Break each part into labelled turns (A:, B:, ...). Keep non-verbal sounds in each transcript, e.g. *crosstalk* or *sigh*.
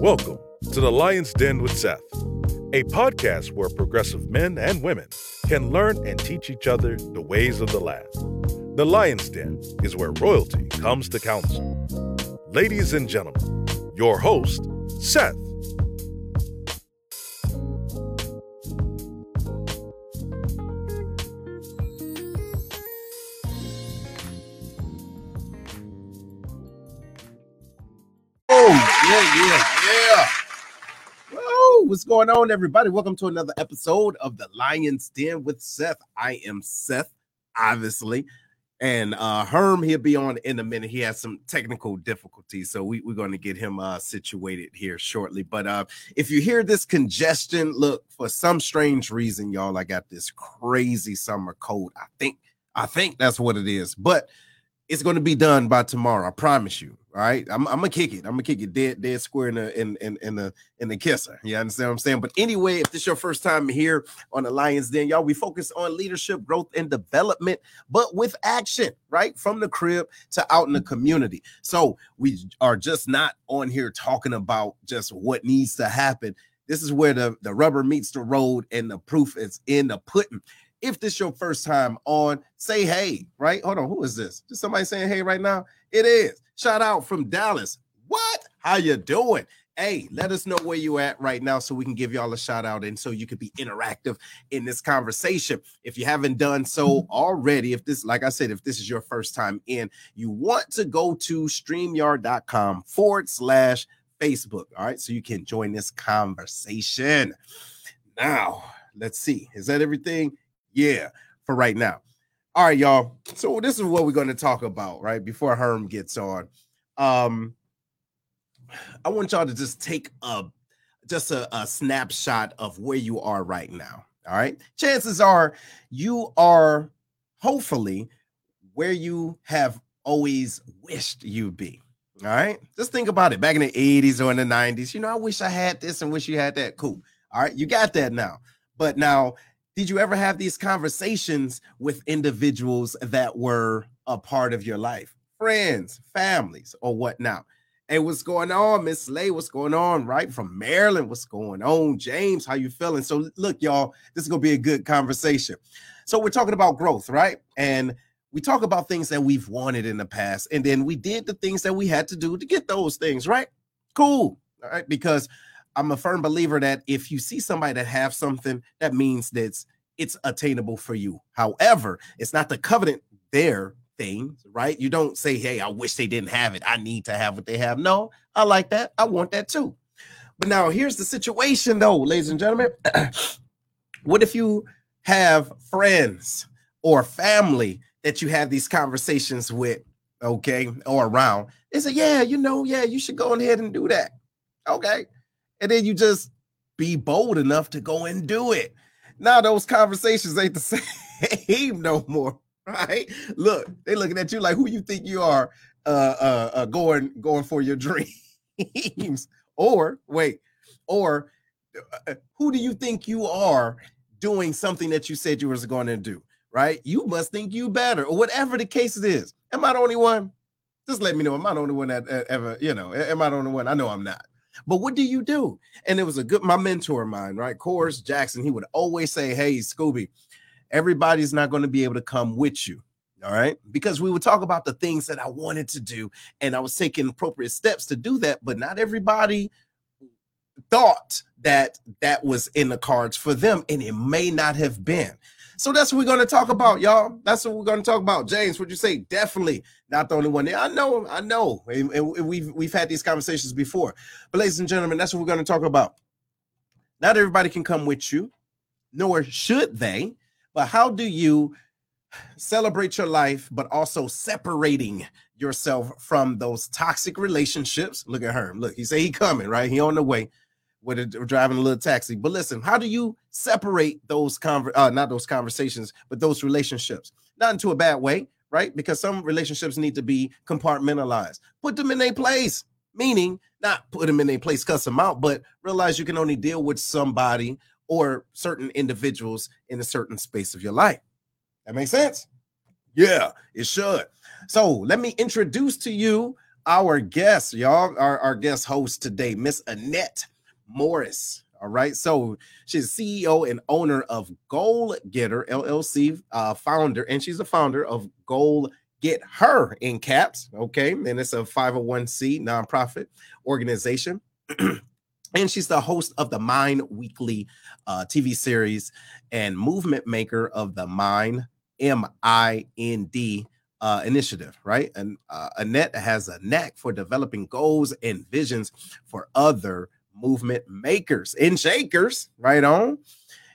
A: Welcome to the Lion's Den with Seth, a podcast where progressive men and women can learn and teach each other the ways of the land. The Lion's Den is where royalty comes to council. Ladies and gentlemen, your host, Seth.
B: What's going on, everybody? Welcome to another episode of the Lion's Den with Seth. I am Seth, obviously, and uh Herm he'll be on in a minute. He has some technical difficulties, so we, we're going to get him uh situated here shortly. But uh if you hear this congestion, look for some strange reason, y'all. I got this crazy summer cold. I think I think that's what it is, but it's going to be done by tomorrow. I promise you. All right, I'm, I'm gonna kick it. I'm gonna kick it dead, dead square in the in in in the in the kisser. You understand what I'm saying? But anyway, if this is your first time here on the Lions Den, y'all, we focus on leadership, growth, and development, but with action, right? From the crib to out in the community. So we are just not on here talking about just what needs to happen. This is where the, the rubber meets the road and the proof is in the pudding. If this your first time on, say hey, right? Hold on, who is this? Just somebody saying hey right now? It is. Shout out from Dallas. What? How you doing? Hey, let us know where you at right now so we can give y'all a shout out and so you could be interactive in this conversation. If you haven't done so mm-hmm. already, if this, like I said, if this is your first time in, you want to go to streamyard.com forward slash Facebook. All right, so you can join this conversation. Now, let's see. Is that everything? Yeah, for right now. All right, y'all. So this is what we're going to talk about, right? Before Herm gets on. Um, I want y'all to just take a just a, a snapshot of where you are right now. All right. Chances are you are hopefully where you have always wished you'd be. All right. Just think about it. Back in the 80s or in the 90s, you know, I wish I had this and wish you had that. Cool. All right. You got that now. But now did you ever have these conversations with individuals that were a part of your life? Friends families or whatnot? Hey what's going on miss slay what's going on right from maryland? What's going on james? How you feeling? So look y'all this is gonna be a good conversation. So we're talking about growth right? And we talk about things that we've wanted in the past and then we did the things that we had to do to get those things right? Cool all right? Because I'm a firm believer that if you see somebody that have something, that means that it's, attainable for you. However, it's not the covenant their thing, right? You don't say, "Hey, I wish they didn't have it. I need to have what they have." No, I like that. I want that too. But now here's the situation, though, ladies and gentlemen. *clears throat* what if you have friends or family that you have these conversations with, okay, or around? They say, "Yeah, you know, yeah, you should go ahead and do that." Okay and then you just be bold enough to go and do it. Now those conversations ain't the *laughs* same no more, right? Look, they looking at you like who you think you are, uh, uh, uh going going for your *laughs* dreams, or wait, or uh, who do you think you are doing something that you said you was going to do? Right? You must think you better, or whatever the case is. Am I the only one? Just let me know. Am I the only one that ever, you know, am I the only one? I know I'm not. But what do you do? And it was a good, my mentor of mine, right? Course Jackson, he would always say, Hey, Scooby, everybody's not going to be able to come with you. All right. Because we would talk about the things that I wanted to do, and I was taking appropriate steps to do that, but not everybody thought that that was in the cards for them, and it may not have been. So that's what we're going to talk about, y'all. That's what we're going to talk about. James, would you say? Definitely not the only one. I know, I know. And, and we've we've had these conversations before. But ladies and gentlemen, that's what we're going to talk about. Not everybody can come with you, nor should they. But how do you celebrate your life, but also separating yourself from those toxic relationships? Look at her. Look, he say he coming, right? He on the way with a, driving a little taxi. But listen, how do you separate those conver- uh, not those conversations, but those relationships? Not into a bad way, right? Because some relationships need to be compartmentalized. Put them in a place, meaning not put them in a place, cuss them out, but realize you can only deal with somebody or certain individuals in a certain space of your life. That makes sense? Yeah, it should. So let me introduce to you our guest, y'all. Our, our guest host today, Miss Annette Morris. All right. So she's CEO and owner of Goal Getter LLC, uh, founder, and she's a founder of Goal Get Her in caps. Okay. And it's a 501c nonprofit organization. *clears throat* and she's the host of the Mind Weekly uh, TV series and movement maker of the Mind M I N D uh, initiative, right? And uh, Annette has a knack for developing goals and visions for other movement makers and shakers, right on.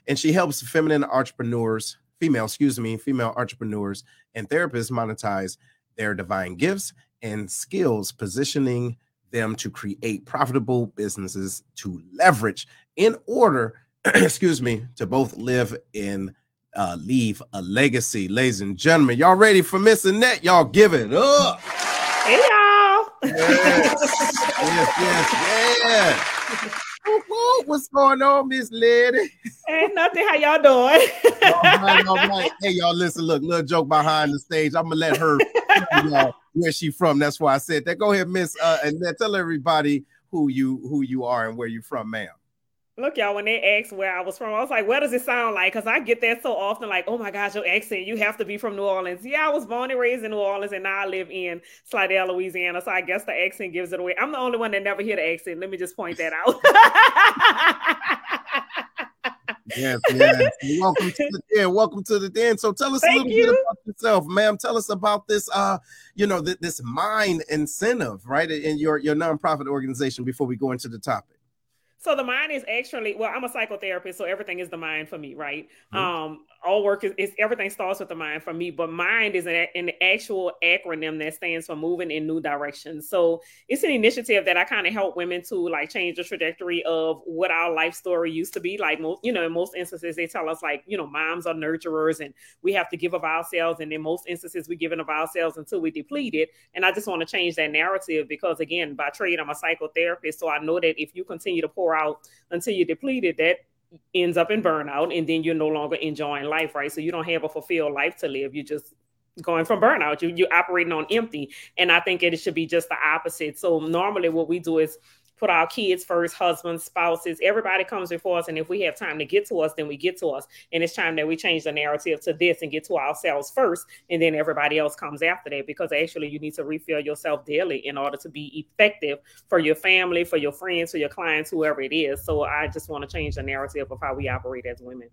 B: And she helps feminine entrepreneurs, female, excuse me, female entrepreneurs and therapists monetize their divine gifts and skills, positioning them to create profitable businesses to leverage in order, *clears throat* excuse me, to both live in uh, leave a legacy. Ladies and gentlemen, y'all ready for Miss Annette? Y'all give it up.
C: Hey y'all. Yes,
B: yes, yes, yes. What's going on, Miss Lady?
C: Ain't nothing. How y'all doing?
B: all right, all right. Hey, y'all, listen, look, little joke behind the stage. I'm gonna let her y'all where she from. That's why I said that. Go ahead, Miss uh, Annette. Tell everybody who you who you are and where you from, ma'am.
C: Look, y'all, when they asked where I was from, I was like, what does it sound like? Because I get that so often, like, oh my gosh, your accent, you have to be from New Orleans. Yeah, I was born and raised in New Orleans, and now I live in Slidell, Louisiana. So I guess the accent gives it away. I'm the only one that never hear the accent. Let me just point that out. *laughs*
B: yes, yes. Welcome to the den. Welcome to the den. So tell us Thank a little you. bit about yourself, ma'am. Tell us about this uh, you know, th- this mind incentive, right? In your your nonprofit organization before we go into the topic.
C: So the mind is actually well, I'm a psychotherapist, so everything is the mind for me, right? Mm-hmm. Um, all work is, is, everything starts with the mind for me, but mind is an, an, actual acronym that stands for moving in new directions. So it's an initiative that I kind of help women to like change the trajectory of what our life story used to be. Like most, you know, in most instances, they tell us like, you know, moms are nurturers and we have to give of ourselves. And in most instances, we give of ourselves until we deplete it. And I just want to change that narrative because again, by trade, I'm a psychotherapist. So I know that if you continue to pour out until you deplete it, that ends up in burnout and then you're no longer enjoying life right? So you don't have a fulfilled life to live. You're just going from burnout. You you're operating on empty. And i think it should be just the opposite. So normally what we do is put our kids first, husbands, spouses, everybody comes before us. And if we have time to get to us, then we get to us. And it's time that we change the narrative to this and get to ourselves first. And then everybody else comes after that because actually you need to refill yourself daily in order to be effective for your family, for your friends, for your clients, whoever it is. So I just want to change the narrative of how we operate as women.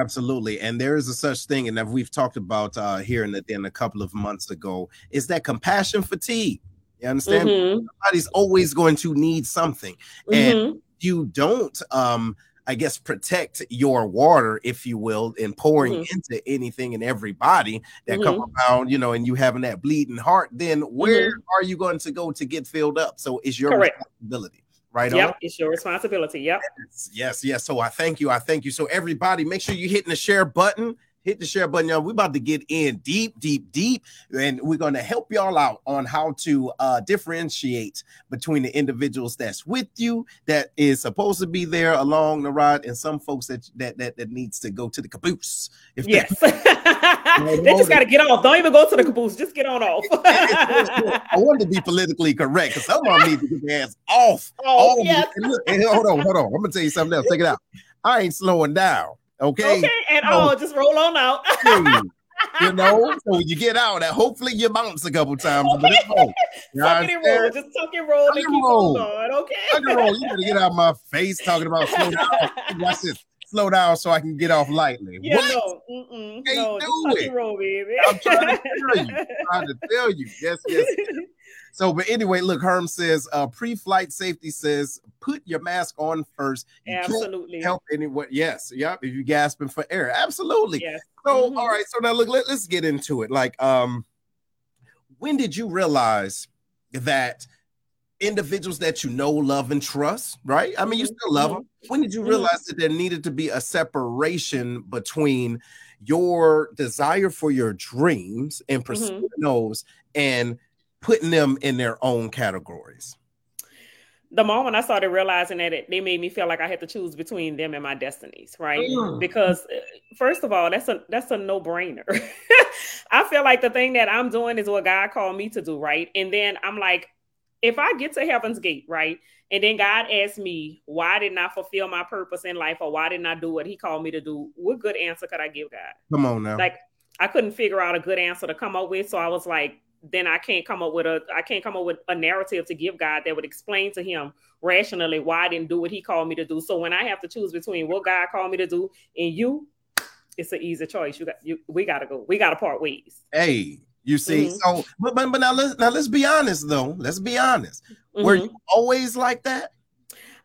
B: Absolutely. And there is a such thing, and we've talked about uh, here in, the, in a couple of months ago, is that compassion fatigue. You understand? Mm-hmm. Somebody's always going to need something. Mm-hmm. And you don't um I guess protect your water, if you will, in pouring mm-hmm. into anything and everybody that come mm-hmm. around, you know, and you having that bleeding heart, then where mm-hmm. are you going to go to get filled up? So it's your Correct. responsibility right
C: yep, on. it's your responsibility. Yep.
B: Yes, yes, yes. So I thank you. I thank you. So everybody, make sure you're hitting the share button hit the share button, y'all. We're about to get in deep, deep, deep, and we're going to help y'all out on how to uh, differentiate between the individuals that's with you, that is supposed to be there along the ride, and some folks that that that, that needs to go to the caboose.
C: If yes, *laughs* they just got to get off. Don't even go to the caboose. Just get on off. I
B: wanted to be politically correct because some of them need to get their ass off.
C: Oh, yes.
B: Look, hold on, hold on. I'm gonna tell you something else. Take it out. I ain't slowing down. Okay.
C: Okay. And oh, just roll on out. *laughs*
B: you know, *laughs* so you get out and hopefully you bounce a couple times.
C: Okay. But you know tuck and roll, just tuck and roll and keep roll. on. Okay. Tuck and roll.
B: You gotta get out of my face talking about slow down. *laughs* Watch this. Slow down so I can get off lightly.
C: Yeah, what? no, Mm-mm. no, do it. Roll, baby.
B: I'm trying to tell you. I'm trying to tell you. Yes, yes. So, but anyway, look, Herm says uh, pre-flight safety says put your mask on first.
C: You Absolutely.
B: help anyone. Yes. Yep. If you're gasping for air. Absolutely. Yes. So, mm-hmm. all right. So now look, let, let's get into it. Like, um, when did you realize that individuals that you know, love, and trust, right? I mean, you mm-hmm. still love them. Mm-hmm. When did you mm-hmm. realize that there needed to be a separation between your desire for your dreams and pursuing mm-hmm. those and putting them in their own categories?
C: The moment I started realizing that it, they made me feel like I had to choose between them and my destinies, right? Mm. Because uh, first of all, that's a that's a no brainer. *laughs* I feel like the thing that I'm doing is what God called me to do, right? And then I'm like, if I get to heaven's gate, right? And then God asked me, why didn't I fulfill my purpose in life or why didn't I do what he called me to do? What good answer could I give God?
B: Come on now.
C: Like I couldn't figure out a good answer to come up with. So I was like, then I can't come up with a I can't come up with a narrative to give God that would explain to him rationally why I didn't do what he called me to do. So when I have to choose between what God called me to do and you, it's an easy choice. You got you we gotta go. We gotta part ways.
B: Hey, you see, mm-hmm. so but, but but now let's now let's be honest though. Let's be honest. Mm-hmm. Were you always like that?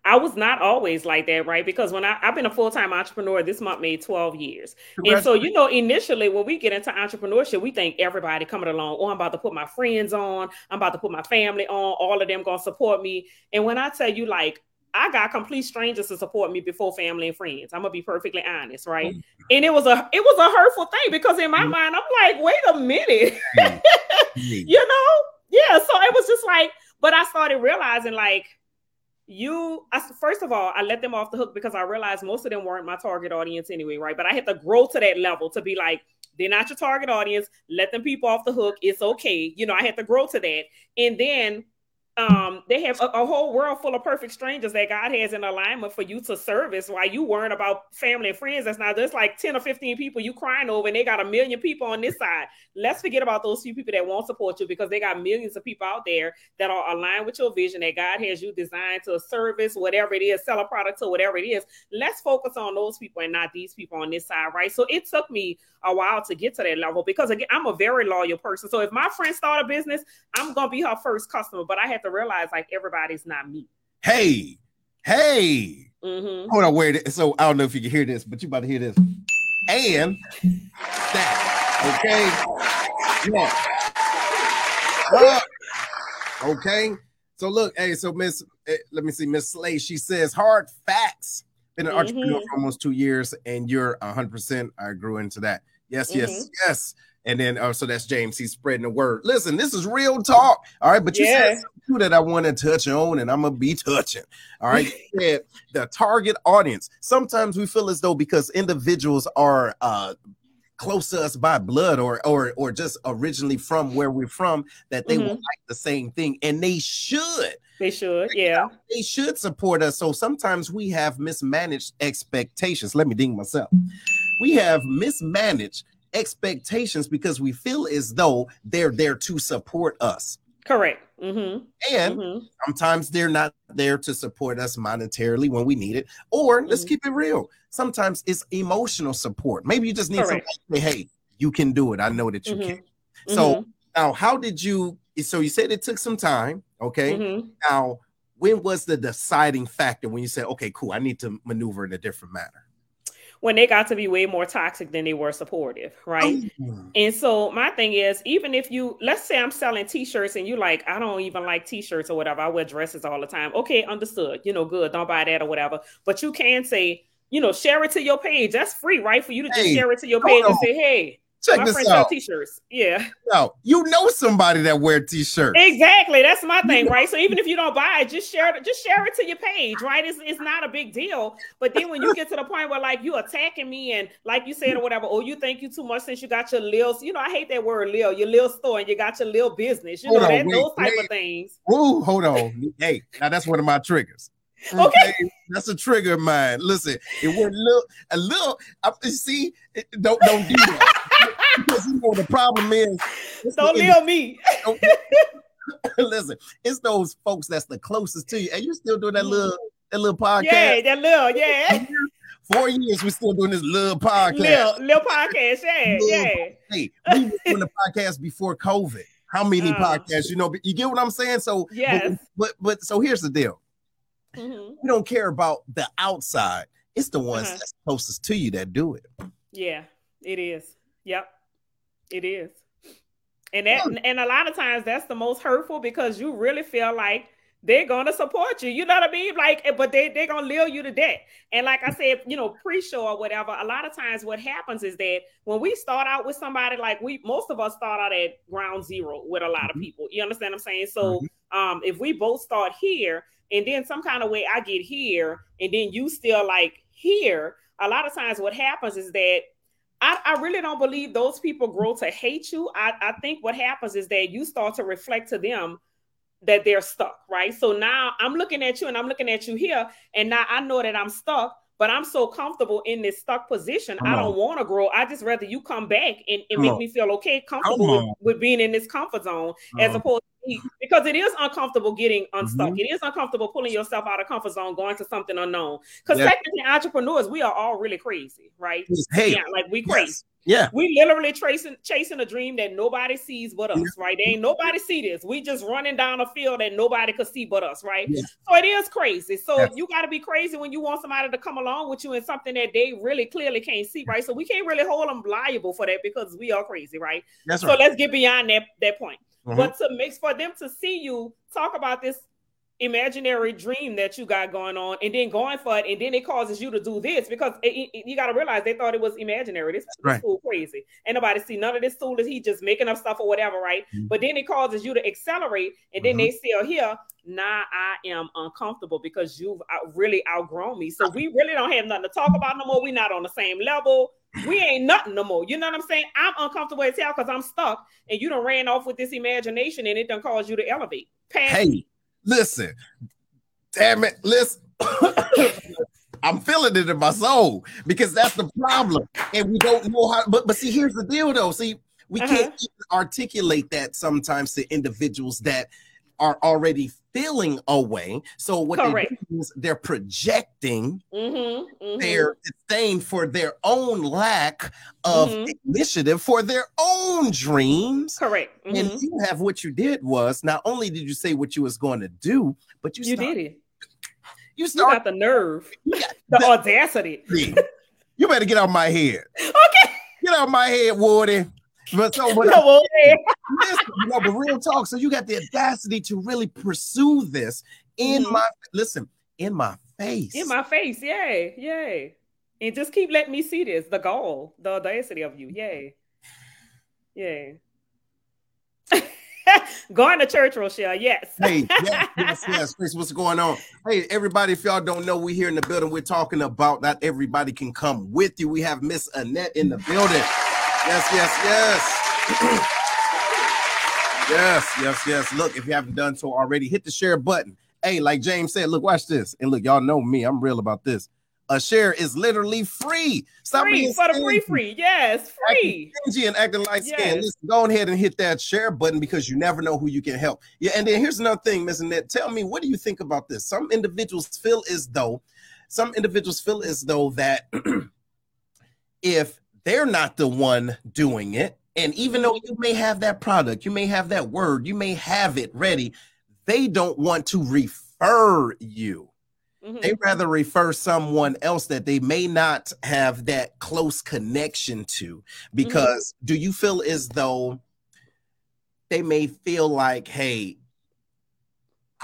C: I was not always like that, right? Because when I, have been a full time entrepreneur, this month made 12 years. And so, you know, initially when we get into entrepreneurship, we think everybody coming along, oh, I'm about to put my friends on, I'm about to put my family on, all of them gonna support me. And when I tell you, like, I got complete strangers to support me before family and friends. I'm gonna be perfectly honest, right? Mm-hmm. And it was a it was a hurtful thing because in my mm-hmm. mind, I'm like, wait a minute, mm-hmm. *laughs* you know? Yeah. So it was just like, but I started realizing like you I, first of all i let them off the hook because i realized most of them weren't my target audience anyway right? But i had to grow to that level to be like they're not your target audience. Let them people off the hook. It's okay. You know i had to grow to that. And then um, they have a, a, whole world full of perfect strangers that God has in alignment for you to service while you weren't about family and friends. That's not just like 10 or 15 people you crying over, and they got a million people on this side. Let's forget about those few people that won't support you because they got millions of people out there that are aligned with your vision that God has you designed to service, whatever it is, sell a product or whatever it is. Let's focus on those people and not these people on this side, right? So it took me a while to get to that level because again, I'm a very loyal person. So if my friend start a business, I'm gonna be her first customer, but I had to realize like everybody's not me.
B: Hey, hey, mm-hmm. hold on, wait. So I don't know if you can hear this, but you about to hear this. And that, okay, yeah. Uh, okay. So look, hey, so Miss, eh, let me see, Miss Slay. She says hard facts. Been an mm-hmm. entrepreneur for almost two years, and you're 100. percent I grew into that. Yes, mm-hmm. yes, yes. And then, uh, so that's James. He's spreading the word. Listen, this is real talk. All right. But you yeah. said two that I want to touch on, and I'm going to be touching. All right. *laughs* the target audience. Sometimes we feel as though because individuals are, uh, close to us by blood or or or just originally from where we're from that they mm-hmm. will like the same thing and they should
C: they should yeah
B: they should support us so sometimes we have mismanaged expectations let me ding myself we have mismanaged expectations because we feel as though they're there to support us.
C: Correct. Mm-hmm.
B: And mm-hmm. sometimes they're not there to support us monetarily when we need it. Or mm-hmm. let's keep it real. Sometimes it's emotional support. Maybe you just need Correct. somebody to say, hey, you can do it. I know that you can. Mm-hmm. So mm-hmm. now, how did you? So you said it took some time. Okay. Mm-hmm. Now, when was the deciding factor when you said, okay, cool, I need to maneuver in a different manner?
C: When they got to be way more toxic than they were supportive, right? Oh. And so my thing is, even if you let's say I'm selling t-shirts and you like, I don't even like t-shirts or whatever, I wear dresses all the time. Okay, understood. You know, good, don't buy that or whatever. But you can say, you know, share it to your page. That's free, right? For you to just hey, share it to your page and say, hey, Check my this out. T-shirts. Yeah.
B: No, you know somebody that wear t-shirts.
C: Exactly. That's my thing, right? So even if you don't buy it, just share it. Just share it to your page, right? It's, it's not a big deal. But then when you get to the point where like you attacking me and like you said or whatever, oh, you think you too much since you got your little, you know, I hate that word, little, your little store and you got your little business, you hold know, on, that, wait, those type wait. of things.
B: Ooh, hold on. hey, now that's one of my triggers. *laughs* Okay. okay. That's a trigger of mine. Listen, it went a little, a little. I, see, don't don't do that because you know the problem is.
C: Don't nail me. *laughs*
B: listen, it's those folks that's the closest to you, and you're still doing that little that little podcast.
C: Yeah, that little, yeah.
B: Four years, we're still doing this little podcast.
C: Little, little podcast, yeah, little, yeah.
B: Hey, we were doing the podcast before COVID. How many uh, podcasts? You know, you get what I'm saying. So,
C: yes.
B: But, but, but so here's the deal Mm-hmm. We don't care about the outside. It's the ones uh-huh. that's closest to you that do it.
C: Yeah, it is. Yep, it is. And that yeah. and a lot of times that's the most hurtful because you really feel like they're gonna support you. You know what I mean? Like, eh, but they they're gonna lure you to death. And like I said, you know, pre-show or whatever. A lot of times, what happens is that when we start out with somebody, like we most of us start out at ground zero with a lot mm-hmm. of people. You understand what I'm saying? So, mm-hmm. um, if we both start here and then some kind of way I get here, and then you still like here. A lot of times, what happens is that I, I, really don't believe those people grow to hate you. I, I think what happens is that you start to reflect to them that they're stuck, right? So now I'm looking at you and I'm looking at you here, and now I know that I'm stuck, but I'm so comfortable in this stuck position. Come I don't want to grow. I just rather you come back and, and make on. me feel okay, comfortable with, with, being in this comfort zone, as uh-huh. opposed because it is uncomfortable getting unstuck. Mm-hmm. It is uncomfortable pulling yourself out of comfort zone, going to something unknown. Because yeah. technically, entrepreneurs, we are all really crazy, right?
B: Hey,
C: yeah, like we crazy.
B: Yes. Yeah.
C: We literally chasing chasing a dream that nobody sees but us, yeah. right? They ain't nobody see this. We just running down a field that nobody could see but us, right? Yeah. So it is crazy. So yeah. you got to be crazy when you want somebody to come along with you in something that they really clearly can't see, right? So we can't really hold them liable for that because we are crazy, right?
B: That's
C: so
B: right.
C: let's get beyond that that point. Mm-hmm. But to mix for them to see you talk about this imaginary dream that you got going on and then going for it and then it causes you to do this because it, it, you got to realize they thought it was imaginary this, right. fool crazy and nobody see none of this fool is he just making up stuff or whatever right mm-hmm. but then it causes you to accelerate and then mm-hmm. they still here now i am uncomfortable because you've really outgrown me so we really don't have nothing to talk about no more we're not on the same level we ain't nothing no more. You know what I'm saying? I'm uncomfortable as hell because I'm stuck, and you don't ran off with this imagination, and it don't cause you to elevate.
B: Past hey, listen, damn it, listen. *coughs* I'm feeling it in my soul because that's the problem, and we don't know how. But but see, here's the deal, though. See, we uh-huh. can't articulate that sometimes to individuals that are already feeling a way. So what Correct. they do is they're projecting mm-hmm, mm-hmm. their disdain for their own lack of mm-hmm. initiative for their own dreams.
C: Correct.
B: And mm-hmm. you have what you did was not only did you say what you was going to do, but you
C: you did it.
B: You, start,
C: you got the nerve, *laughs* got the, the audacity. *laughs*
B: you better get out of my head. *laughs*
C: Okay.
B: Get out of my head, Woody. But so, but,
C: no,
B: listen, you know, but real talk. So you got the audacity to really pursue this in mm-hmm. my listen in my face.
C: In my face, yay, yay. And just keep letting me see this. The goal, the audacity of you, yay, yay. *laughs* going to church, Rochelle. Yes.
B: hey, yes, *laughs* yes, yes. Chris, what's going on? Hey, everybody, if y'all don't know, we're here in the building. We're talking about not everybody can come with you. We have Miss Annette in the building. Yes, yes, yes. yes, yes, yes. Look, if you haven't done so already, hit the share button. Hey, like James said, look, watch this. And look, y'all know me, I'm real about this. A share is literally free.
C: Stop free being for the free, free. Yes, free.
B: Acting and acting like yes. skin. Listen, go ahead and hit that share button because you never know who you can help. Yeah, and then here's another thing, Miss Annette. Tell me, what do you think about this? Some individuals feel as though, some individuals feel as though that *clears throat* if they're not the one doing it. And even though you may have that product, you may have that word, you may have it ready, they don't want to refer you. Mm-hmm. They rather refer someone else that they may not have that close connection to. Because mm-hmm. do you feel as though they may feel like, hey,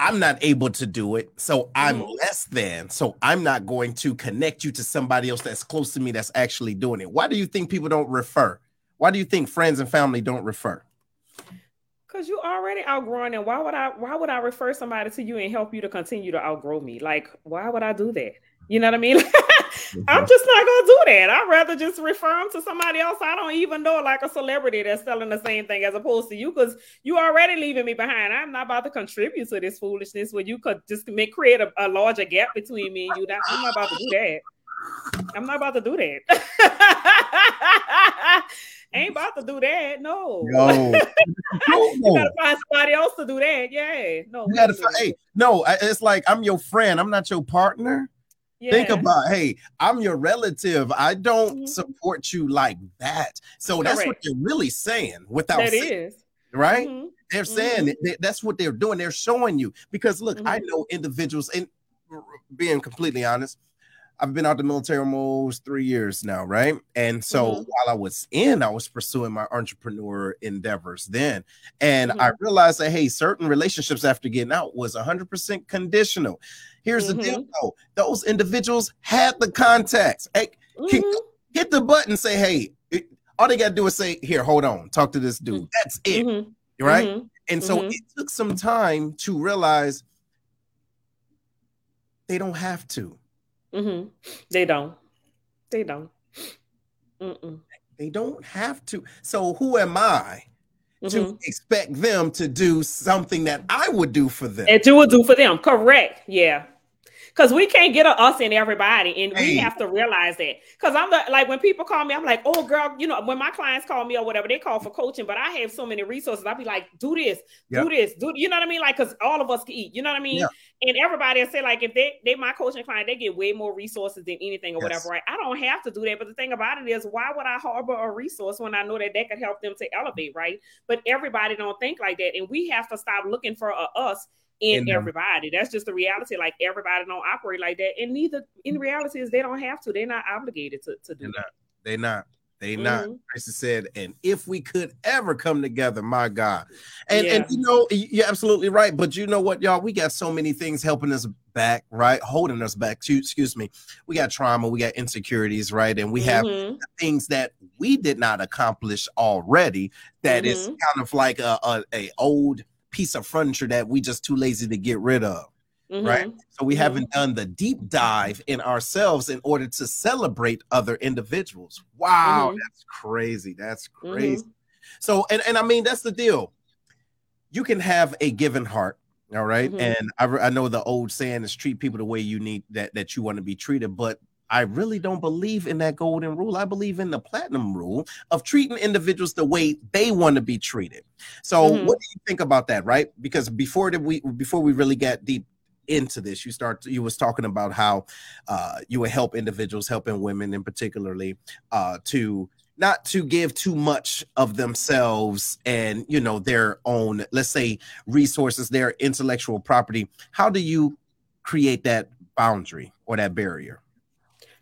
B: I'm not able to do it. So I'm mm-hmm. less than. So I'm not going to connect you to somebody else that's close to me that's actually doing it. Why do you think people don't refer? Why do you think friends and family don't refer?
C: Because you already outgrowing and why would I why would I refer somebody to you and help you to continue to outgrow me? Like, why would I do that? You know what I mean? *laughs* I'm mm-hmm. just not gonna do that. I'd rather just refer them to somebody else. I don't even know, like a celebrity that's selling the same thing as opposed to you, because you already leaving me behind. I'm not about to contribute to this foolishness where you could just make create a, a larger gap between me and you. That, I'm not about to do that. I'm not about to do that. *laughs* Ain't about to do that. *laughs* No.
B: No.
C: you gotta find somebody else to do that. Yeah. No.
B: You gotta find, hey, no, it's like I'm your friend. I'm not your partner. Think about, hey, I'm your relative. I don't mm-hmm. support you like that. So that's what they're really saying without
C: that saying, is.
B: right. Mm-hmm. They're saying mm-hmm. they, that's what they're doing. They're showing you because look, I mm-hmm. know individuals, and being completely honest, I've been out the military almost three years now, right? And so mm-hmm. while I was in, I was pursuing my entrepreneur endeavors then. And mm-hmm. I realized that, hey, certain relationships after getting out was 100% conditional. Here's mm-hmm. the deal, mm-hmm. though those individuals had the contacts. Hey, mm-hmm. hit the button, say, hey, it, all they got to do is say, here, hold on, talk to this dude. Mm. That's it, mm-hmm. right? And so it took some time to realize they don't have to
C: Mm-hmm. They don't. They don't. Mm-mm.
B: They don't have to. So who am I mm-hmm. to expect them to do something that I would do for them.
C: And you would do for them. Correct. Yeah because we can't get a us and everybody, and we have to realize that. Because I'm the, like when people call me, I'm like, oh girl, you know, when my clients call me or whatever, they call for coaching, but I have so many resources. I'll be like, do this, yep. do this, do you know what I mean? Like, because all of us can eat, you know what I mean? Yep. And everybody will say, like, if they they my coaching client, they get way more resources than anything or yes. whatever, right? I don't have to do that. But the thing about it is, why would I harbor a resource when I know that that could help them to elevate, right? But everybody don't think like that, and we have to stop looking for a us in everybody. That's just the reality. Like everybody don't operate like that. And neither in reality is they don't have to. They're not obligated to, to do
B: they're that. Not. They're not. They mm-hmm. not. Said, and if we could ever come together, my God. And yeah. and you know, you're absolutely right. But you know what, y'all? We got so many things helping us back, right? Holding us back. Excuse me. We got trauma, we got insecurities, right? And we have mm-hmm. things that we did not accomplish already. That mm-hmm. is kind of like a, a, a old piece of furniture that we just too lazy to get rid of. Mm-hmm. Right. So we mm-hmm. haven't done the deep dive in ourselves in order to celebrate other individuals. Wow, mm-hmm. that's crazy. That's crazy. Mm-hmm. So, and, and I mean, that's the deal. You can have a given heart. All right? Mm-hmm. And I, I know the old saying is treat people the way you need that, that you want to be treated, but I really don't believe in that golden rule. I believe in the platinum rule of treating individuals the way they want to be treated. So, mm-hmm. what do you think about that, right? Because before that we before we really got deep into this, you start you was talking about how uh, you would help individuals, helping women in particularly, uh, to not to give too much of themselves and you know their own let's say resources their intellectual property how do you create that boundary or that barrier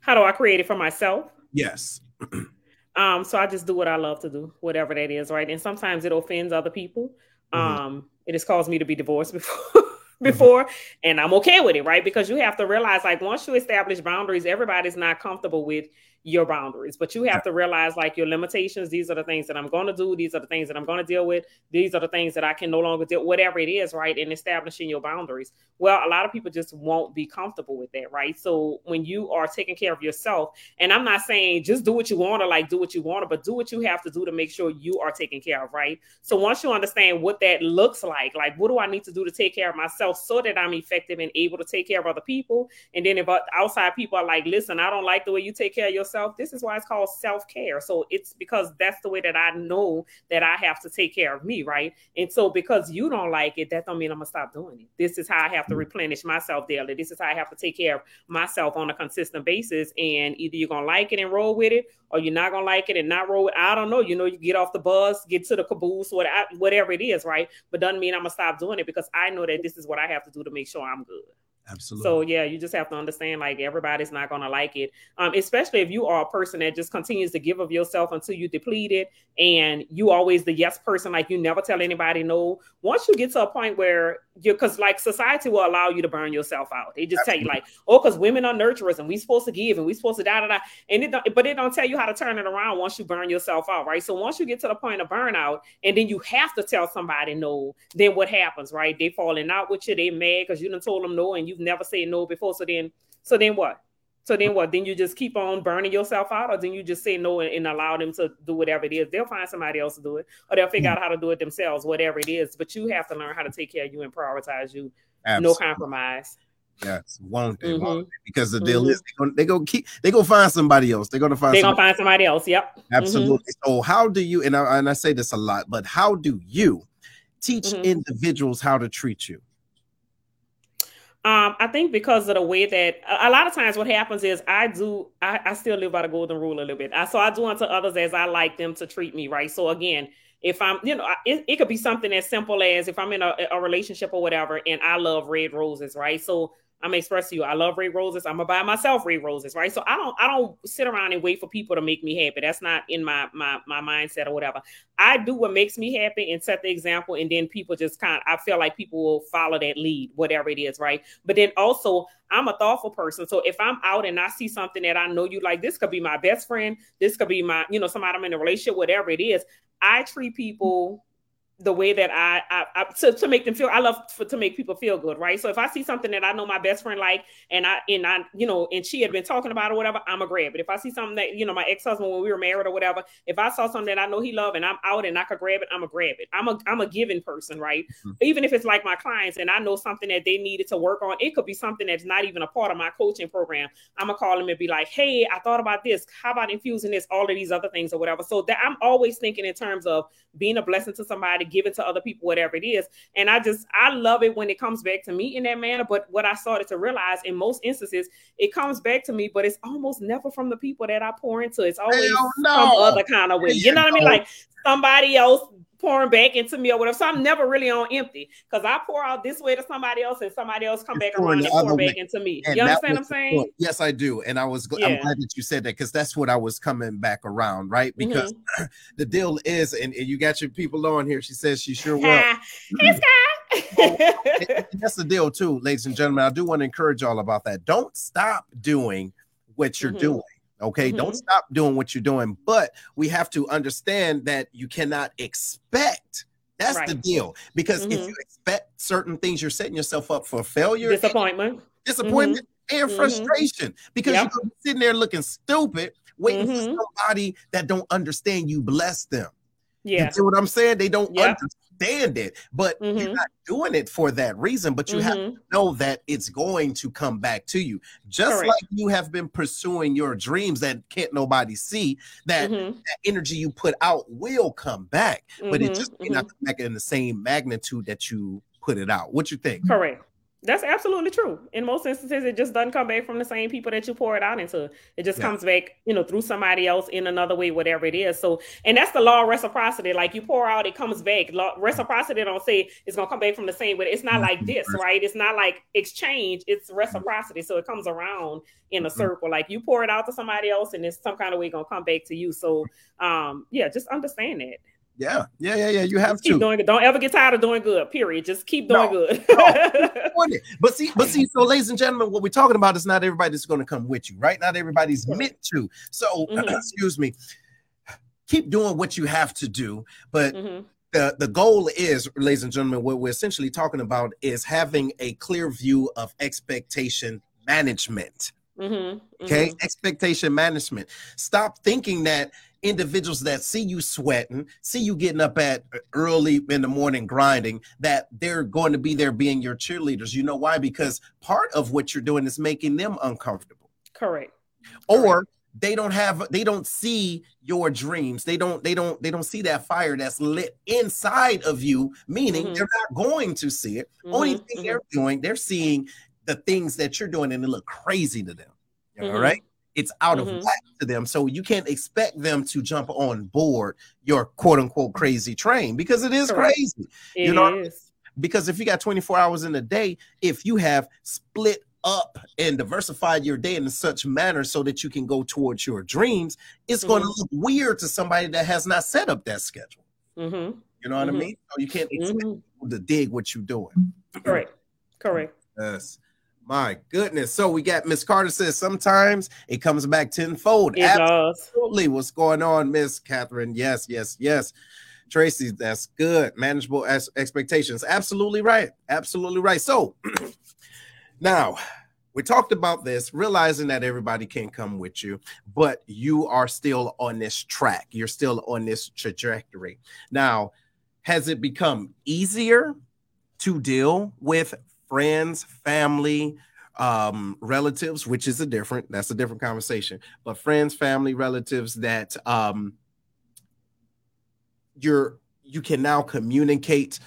C: how do I create it for myself?
B: Yes. *clears throat*
C: um, so I just do what I love to do, whatever that is, right? And sometimes it offends other people. Mm-hmm. Um, it has caused me to be divorced before. *laughs* before mm-hmm. and I'm okay with it, right? Because you have to realize like once you establish boundaries, everybody's not comfortable with your boundaries. But you have to realize like your limitations. These are the things that I'm going to do. These are the things that I'm going to deal with. These are the things that I can no longer deal. Whatever it is, right? And establishing your boundaries. Well, a lot of people just won't be comfortable with that, right? So when you are taking care of yourself, and I'm not saying just do what you want to, like do what you want, to, but do what you have to do to make sure you are taken care of, right? So once you understand what that looks like, like what do I need to do to take care of myself so that I'm effective and able to take care of other people, and then if uh, outside people are like, listen, I don't like the way you take care of yourself yourself. This is why it's called self care. So it's because that's the way that I know that I have to take care of me, right? And so because you don't like it, that don't mean I'm gonna stop doing it. This is how I have to mm. replenish myself daily. This is how I have to take care of myself on a consistent basis. And either you're gonna like it and roll with it, or you're not gonna like it and not roll with. I don't know. You know, you get off the bus, get to the caboose, whatever it is, right? But doesn't mean I'm gonna stop doing it because I know that this is what I have to do to make sure I'm good.
B: Absolutely.
C: So yeah, you just have to understand like everybody's not gonna like it. Um, especially if you are a person that just continues to give of yourself until you deplete it and you always the yes person, like you never tell anybody no. Once you get to a point where you because like society will allow you to burn yourself out. They just Absolutely. tell you like, oh, because women are nurturers and we supposed to give and we supposed to da da da. And it don't, but it don't tell you how to turn it around once you burn yourself out, right? So once you get to the point of burnout and then you have to tell somebody no, then what happens, right? They falling out with you, they mad because you done told them no and you you've never said no before. So then, so then what? So then what? Then you just keep on burning yourself out, or then you just say no and, and, allow them to do whatever it is. They'll find somebody else to do it, or they'll figure mm-hmm. out how to do it themselves, whatever it is. But you have to learn how to take care of you and prioritize you. Absolutely. No compromise.
B: Yes, won't they? Mm-hmm. Won't they? Because the deal mm-hmm. is they gonna, they gonna keep they gonna find somebody else. They're gonna find
C: they're gonna find somebody else. Yep.
B: Mm-hmm. Absolutely. So how do you and I, and I say this a lot, but how do you teach mm-hmm. individuals how to treat you?
C: Um, I think because of the way that a, lot of times what happens is I do I, I, still live by the golden rule a little bit. I, so I do unto others as I like them to treat me, right? So again, if I'm, you know, it, it could be something as simple as if I'm in a, a relationship or whatever, and I love red roses, right? So I'm gonna express to you, I love red roses. I'm gonna buy myself red roses, right? So I don't, I don't sit around and wait for people to make me happy. That's not in my my my mindset or whatever. I do what makes me happy and set the example, and then people just kind. Of, I feel like people will follow that lead, whatever it is, right? But then also, I'm a thoughtful person. So if I'm out and I see something that I know you like, this could be my best friend, this could be my, you know, somebody I'm in a relationship, whatever it is. I treat people the way that I, I, I, to, to make them feel I love for, to make people feel good, right? So if I see something that I know my best friend like and I and I you know and she had been talking about or whatever, I'm a grab it. If I see something that you know my ex-husband when we were married or whatever, if I saw something that I know he loved and I'm out and I could grab it, I'm a grab it. I'm a I'm a giving person, right? Mm-hmm. Even if it's like my clients and I know something that they needed to work on, it could be something that's not even a part of my coaching program. I'm gonna call them and be like, hey, I thought about this. How about infusing this, all of these other things or whatever. So that I'm always thinking in terms of being a blessing to somebody, giving to other people whatever it is. And I just I love it when it comes back to me in that manner. But what I started to realize in most instances, it comes back to me, but it's almost never from the people that I pour into. It's always some other kind of way. You know what I mean? *laughs* Like somebody else pouring back into me or whatever. So I'm never really on empty because I pour out this way to somebody else and somebody else come You're back around and pour back into me. You understand what I'm saying?
B: Yes, I do. And I was yeah. I'm glad that you said that because that's what I was coming back around, right? Because mm-hmm. *clears throat* the deal is, and, and, you got your people on here. She says she sure will. *clears throat* hey, Scott. that's the deal too, ladies and gentlemen. I do want to encourage y'all about that. Don't stop doing what you're mm-hmm. doing Okay, mm-hmm. don't stop doing what you're doing, but we have to understand that you cannot expect. That's right. the deal. Because mm-hmm. if you expect certain things, you're setting yourself up for failure,
C: disappointment,
B: disappointment, mm-hmm. and mm-hmm. frustration. Because yep. you're sitting there looking stupid, waiting for mm-hmm. somebody that don't understand you bless them. Yeah. You see what I'm saying? They don't yep. Understand it, but mm-hmm. you're not doing it for that reason. But you mm-hmm. have to know that it's going to come back to you, just Correct. like you have been pursuing your dreams that can't nobody see. That, mm-hmm. that energy you put out will come back, but it mm-hmm. just may not mm-hmm. come back in the same magnitude that you put it out. What you think?
C: Correct. That's absolutely true. In most instances, it just doesn't come back from the same people that you pour it out into. It just yeah. comes back, you know, through somebody else in another way, whatever it is. So, and that's the law of reciprocity. Like you pour out, it comes back. Law, reciprocity don't say it's gonna come back from the same way. It's not like this, right? It's not like exchange. It's reciprocity. So it comes around in a circle. Like you pour it out to somebody else, and it's some kind of way gonna come back to you. So, um, yeah, just understand that.
B: Yeah, yeah, yeah, yeah. You have
C: just to
B: keep
C: doing it. Don't ever get tired of doing good. Period. Just keep doing no, good. no. *laughs*
B: but see, but see, so ladies and gentlemen, what we're talking about is not everybody's going to come with you, right? Not everybody's meant to. So, *clears throat* mm-hmm. excuse me. Keep doing what you have to do, but mm-hmm. the the goal is, ladies and gentlemen, what we're essentially talking about is having a clear view of expectation management. Mm-hmm. Okay, mm-hmm. expectation management. Stop thinking that individuals that see you sweating, see you getting up at uh, early in the morning grinding, that they're going to be there being your cheerleaders. You know why? Because part of what you're doing is making them uncomfortable.
C: Correct.
B: Or Correct. they don't have they don't see your dreams. They don't they don't they don't see that fire that's lit inside of you, meaning mm-hmm. they're not going to see it. Mm-hmm. Only thing mm-hmm. they're doing, they're seeing the things that you're doing and it look crazy to them. All mm-hmm. right it's out mm-hmm. of whack to them. So you can't expect them to jump on board your quote unquote crazy train because it is Correct. crazy. It you know, is. because if you got 24 hours in a day, if you have split up and diversified your day in such manner so that you can go towards your dreams, it's mm-hmm. going to look weird to somebody that has not set up that schedule. Mm-hmm. You know what I mm-hmm. mean? So you can't expect mm-hmm. people to dig what you're doing.
C: Correct. Correct. *clears throat*
B: Yes. My goodness. So we got Miss Carter says sometimes it comes back tenfold.
C: It Absolutely.
B: Does. What's going on, Miss Catherine? Yes, yes, yes. Tracy, that's good. Manageable as- expectations. Absolutely right. Absolutely right. So *clears throat* now we talked about this, realizing that everybody can't come with you, but you are still on this track. You're still on this trajectory. Now, has it become easier to deal with friends, family, um, relatives, which is a different, that's a different conversation, but friends, family, relatives that um, you're you can now communicate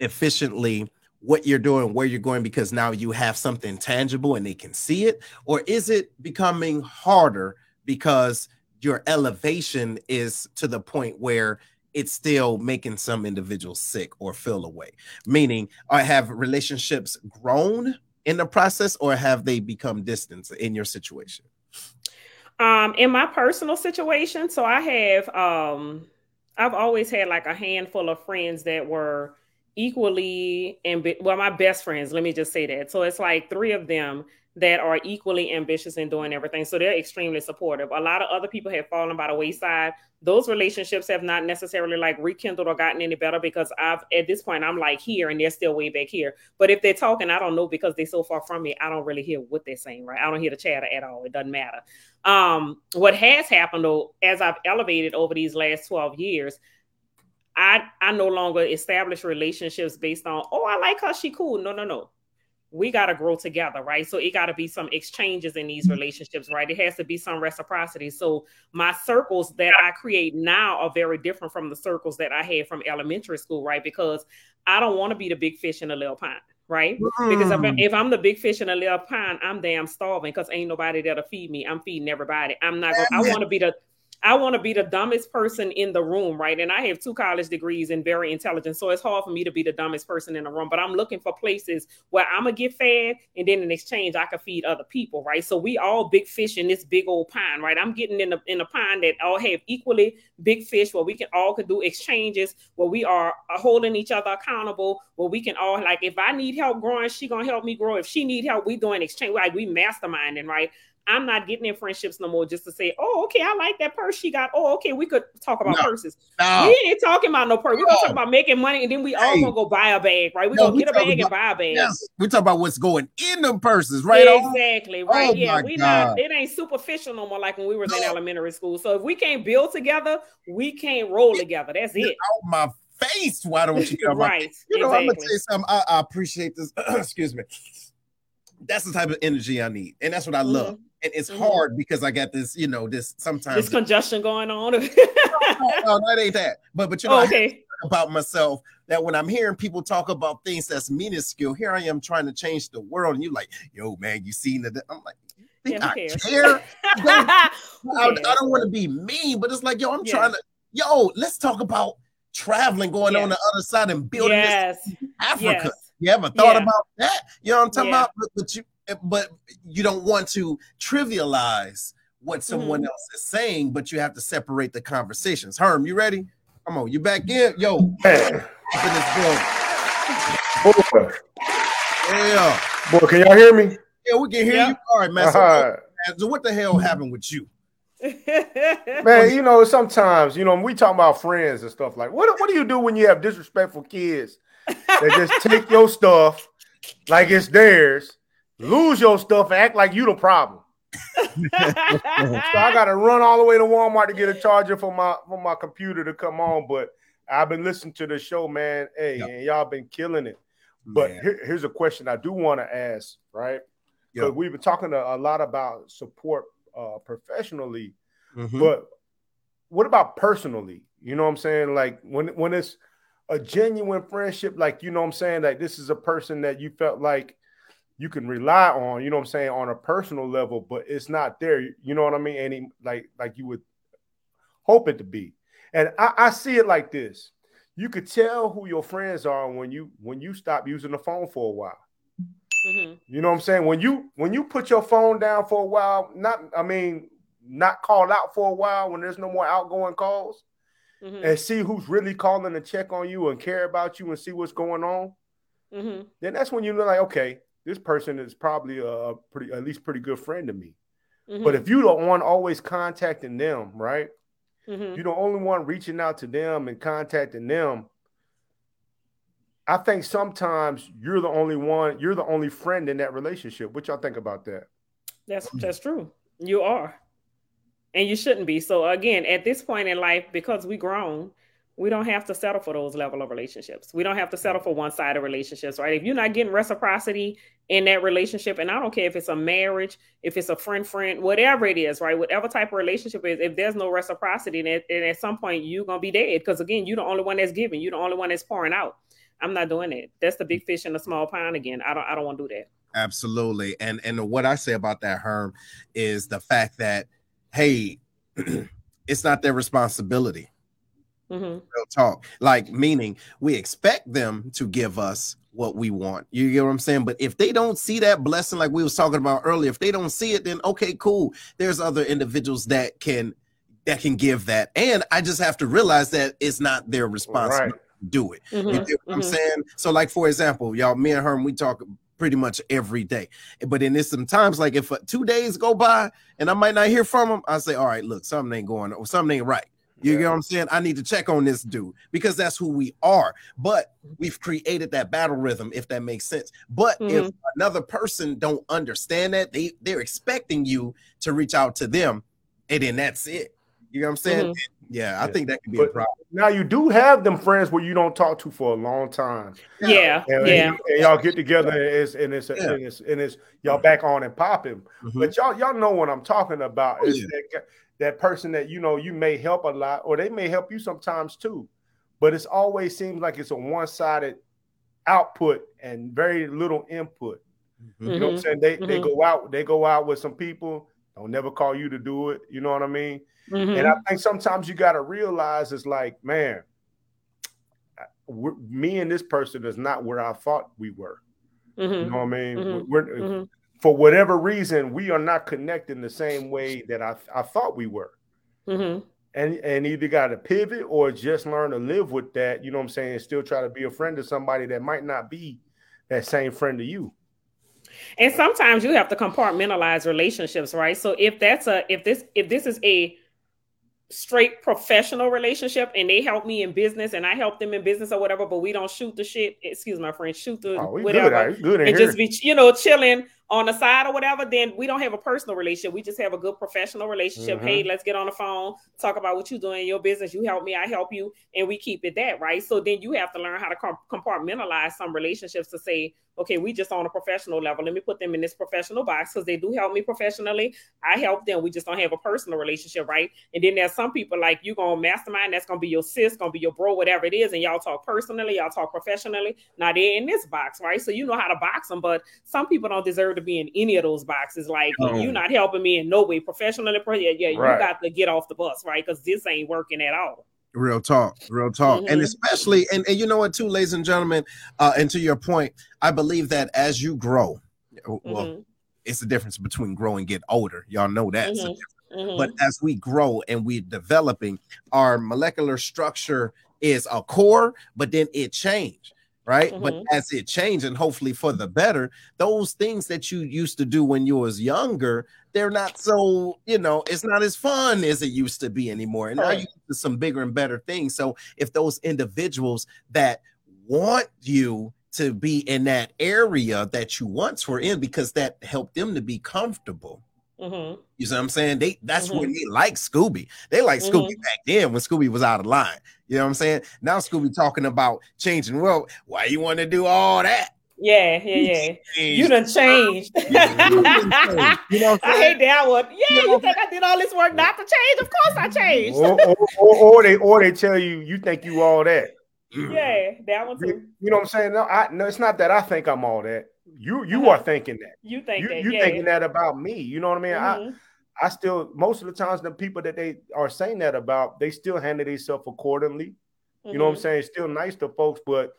B: efficiently what you're doing, where you're going, because now you have something tangible and they can see it? Or is it becoming harder because your elevation is to the point where it's still making some individuals sick or feel away. Meaning, I have relationships grown in the process, or have they become distant in your situation?
C: Um, in my personal situation, so I have um I've always had like a handful of friends that were equally and well my best friends let me just say that so it's like three of them that are equally ambitious in doing everything. So they're extremely supportive. A lot of other people have fallen by the wayside. Those relationships have not necessarily like rekindled or gotten any better because i've at this point i'm like here and they're still way back here. But if they're talking i don't know because they're so far from me i don't really hear what they're saying right? I don't hear the chatter at all. It doesn't matter. Um what has happened though as i've elevated over these last 12 years I I no longer establish relationships based on oh I like her. She cool. No no no we got to grow together right so it got to be some exchanges in these relationships right it has to be some reciprocity so my circles that I create now are very different from the circles that I had from elementary school right because I don't want to be the big fish in the little pond right? Mm. Because if, if, I'm the big fish in a little pond, I'm damn starving because ain't nobody there to feed me. I'm feeding everybody. I'm not. Gonna, I want to be the I want to be the dumbest person in the room, right? And I have two college degrees and very intelligent. So it's hard for me to be the dumbest person in the room. But I'm looking for places where I'm going to get fed. And then in exchange, I can feed other people, right? So we all big fish in this big old pond, right? I'm getting in a, in a pond that all have equally big fish where we can all can do exchanges, where we are holding each other accountable, where we can all, like, if I need help growing, she going to help me grow. If she need help, we doing exchange, like we masterminding, right? I'm not getting in friendships no more just to say, oh, okay, I like that purse she got. Oh, okay, we could talk about no, purses. No. We ain't talking about no purse. We're gonna talk about making money and then we all gonna go buy a bag, right? We're no, gonna get a bag about, and buy a bag. Yes.
B: We talk about what's going in them purses, right?
C: Exactly, right. Oh, yeah, we not it ain't superficial no more like when we were in elementary school. So if we can't build together, we can't roll together. That's it.
B: Out my face. Why don't you come right? You know, exactly. I'm gonna tell you something. I, I appreciate this. *clears throat* Excuse me. That's the type of energy I need, and that's what I love. Mm-hmm and it's mm-hmm. hard because I got this, you know, this sometimes
C: this congestion going on. *laughs*
B: no, no, that ain't that. But but you know, okay. about myself that when I'm hearing people talk about things that's minuscule, here I am trying to change the world, and you're like, yo, man, you seen that? I'm like, yeah, I care? *laughs* I, I, don't want to be mean, but it's like, yo, I'm yeah. trying to, yo, let's talk about traveling, going yes. on the other side and building yes. Africa. Yes. You ever thought yeah. about that? You know what I'm talking about? But, but you but you don't want to trivialize what someone mm-hmm. else is saying, but you have to separate the conversations. Herm, you ready? Come on, you back in, yo. Man. Up in this.
D: Boy. Yeah. Boy, can y'all hear me?
B: Yeah, we can hear yeah. you. All right, man. So, uh-huh. so what the hell happened with you? *laughs*
D: man, you know, sometimes, you know, we talk about friends and stuff like what what do you do when you have disrespectful kids that just take your stuff like it's theirs lose your stuff and act like you the problem. *laughs* so I gotta run all the way to Walmart to get a charger for my for my computer to come on. But I've been listening to the show, man. Hey, yep. and y'all been killing it. But here, here's a question I do want to ask, right? Because yep. we've been talking a, a lot about support uh, professionally, mm-hmm. but what about personally? You know what I'm saying? Like when when it's a genuine friendship, like you know what I'm saying, like this is a person that you felt like you can rely on, you know what I'm saying, on a personal level, but it's not there. You know what I mean? Any like like you would hope it to be. And I, I see it like this. You could tell who your friends are when you when you stop using the phone for a while. Mm-hmm. You know what I'm saying? When you when you put your phone down for a while, not I mean, not called out for a while when there's no more outgoing calls, mm-hmm. and see who's really calling to check on you and care about you and see what's going on. Mm-hmm. Then that's when you're like, okay, this person is probably a pretty at least pretty good friend to me. Mm-hmm. But if you don't want always contacting them, right? Mm-hmm. You don't only want reaching out to them and contacting them. I think sometimes you're the only one, you're the only friend in that relationship. What y'all think about that?
C: That's that's true. You are. And you shouldn't be. So again, at this point in life, because we grown, we don't have to settle for those level of relationships. We don't have to settle for one sided relationships, right? If you're not getting reciprocity in that relationship, and I don't care if it's a marriage, if it's a friend, friend, whatever it is, right? Whatever type of relationship is, if there's no reciprocity, then, then at some point you're gonna be dead. Because again, you're the only one that's giving, you're the only one that's pouring out. I'm not doing it. That's the big fish in the small pond again. I don't I don't want to do that.
B: Absolutely. And and what I say about that, Herm, is the fact that hey, *clears throat* it's not their responsibility Mm-hmm. Real talk. Like, meaning we expect them to give us what we want. You get what I'm saying? But if they don't see that blessing, like we was talking about earlier, if they don't see it, then okay, cool. There's other individuals that can that can give that. And I just have to realize that it's not their responsibility. Right. do it. Mm-hmm. You know what mm-hmm. I'm saying? So, like for example, y'all, me and Herm, we talk pretty much every day. But in this sometimes, like if uh, two days go by and I might not hear from them, I say, all right, look, something ain't going or something ain't right. You yeah. get what I'm saying? I need to check on this dude because that's who we are. But we've created that battle rhythm, if that makes sense. But mm-hmm. if another person don't understand that, they they're expecting you to reach out to them, and then that's it. You know what I'm saying? Mm-hmm. Yeah, I yeah. think that could be but a problem.
D: Now you do have them friends where you don't talk to for a long time.
C: Yeah,
D: and,
C: yeah.
D: And, and y'all get together and it's and it's, yeah. and it's, and it's y'all back on and popping. Mm-hmm. But y'all y'all know what I'm talking about. Oh, yeah. that, that person that you know you may help a lot, or they may help you sometimes too. But it's always seems like it's a one-sided output and very little input. Mm-hmm. You know what I'm saying? They mm-hmm. they go out, they go out with some people, don't never call you to do it. You know what I mean? Mm-hmm. And I think sometimes you got to realize it's like, man, me and this person is not where I thought we were. Mm-hmm. You know what I mean? Mm-hmm. We're, mm-hmm. For whatever reason, we are not connecting the same way that I, I thought we were. Mm-hmm. And, and either got to pivot or just learn to live with that, you know what I'm saying? Still try to be a friend to somebody that might not be that same friend to you.
C: And sometimes you have to compartmentalize relationships, right? So if that's a if this if this is a straight professional relationship and they help me in business and I help them in business or whatever, but we don't shoot the shit. Excuse my friend, shoot the oh, whatever. Good, good and here. just be, you know, chilling on the side or whatever, then we don't have a personal relationship. We just have a good professional relationship. Mm-hmm. Hey, let's get on the phone, talk about what you're doing in your business. You help me, I help you, and we keep it that right. So then you have to learn how to compartmentalize some relationships to say, okay, we just on a professional level. Let me put them in this professional box because they do help me professionally. I help them. We just don't have a personal relationship, right? And then there's some people like you gonna mastermind. That's gonna be your sis, gonna be your bro, whatever it is, and y'all talk personally, y'all talk professionally. Now they're in this box, right? So you know how to box them, but some people don't deserve to be in any of those boxes. Like oh. you're not helping me in no way professionally. Yeah, yeah, right. you got to get off the bus, right? Because this ain't working at all.
B: Real talk, real talk, mm-hmm. and especially, and, and you know what, too, ladies and gentlemen, uh, and to your point, I believe that as you grow, well, mm-hmm. it's the difference between grow and get older. Y'all know that. Mm-hmm. mm-hmm. But as we grow and we're developing, our molecular structure is a core, but then it changed right? Mm-hmm. But as it changed and hopefully for the better, those things that you used to do when you was younger, they're not so, you know, it's not as fun as it used to be anymore. And right. now you do some bigger and better things. So if those individuals that want you to be in that area that you once were in because that helped them to be comfortable Mm-hmm. You see what I'm saying? They that's mm-hmm. when they like Scooby. They like mm-hmm. Scooby back then when Scooby was out of line. You know what I'm saying? Now Scooby talking about changing. Well, why you want to do all that?
C: Yeah, yeah, *laughs* yeah. You done changed. you know, *laughs* I hate that one. Yeah, you, you think I did all this work not to change? Of course I changed.
D: or, or, or, or, they or they tell you you think you all that.
C: Yeah, that one too.
D: You know what I'm saying? No, I no, it's not that I think I'm all that. You you uh-huh. are thinking that.
C: You think you,
D: that, you
C: yeah.
D: thinking that about me. You know what I mean? Mm-hmm. I I still most of the times the people that they are saying that about, they still handle themselves accordingly. Mm-hmm. You know what I'm mm-hmm. saying? It's still nice to folks, but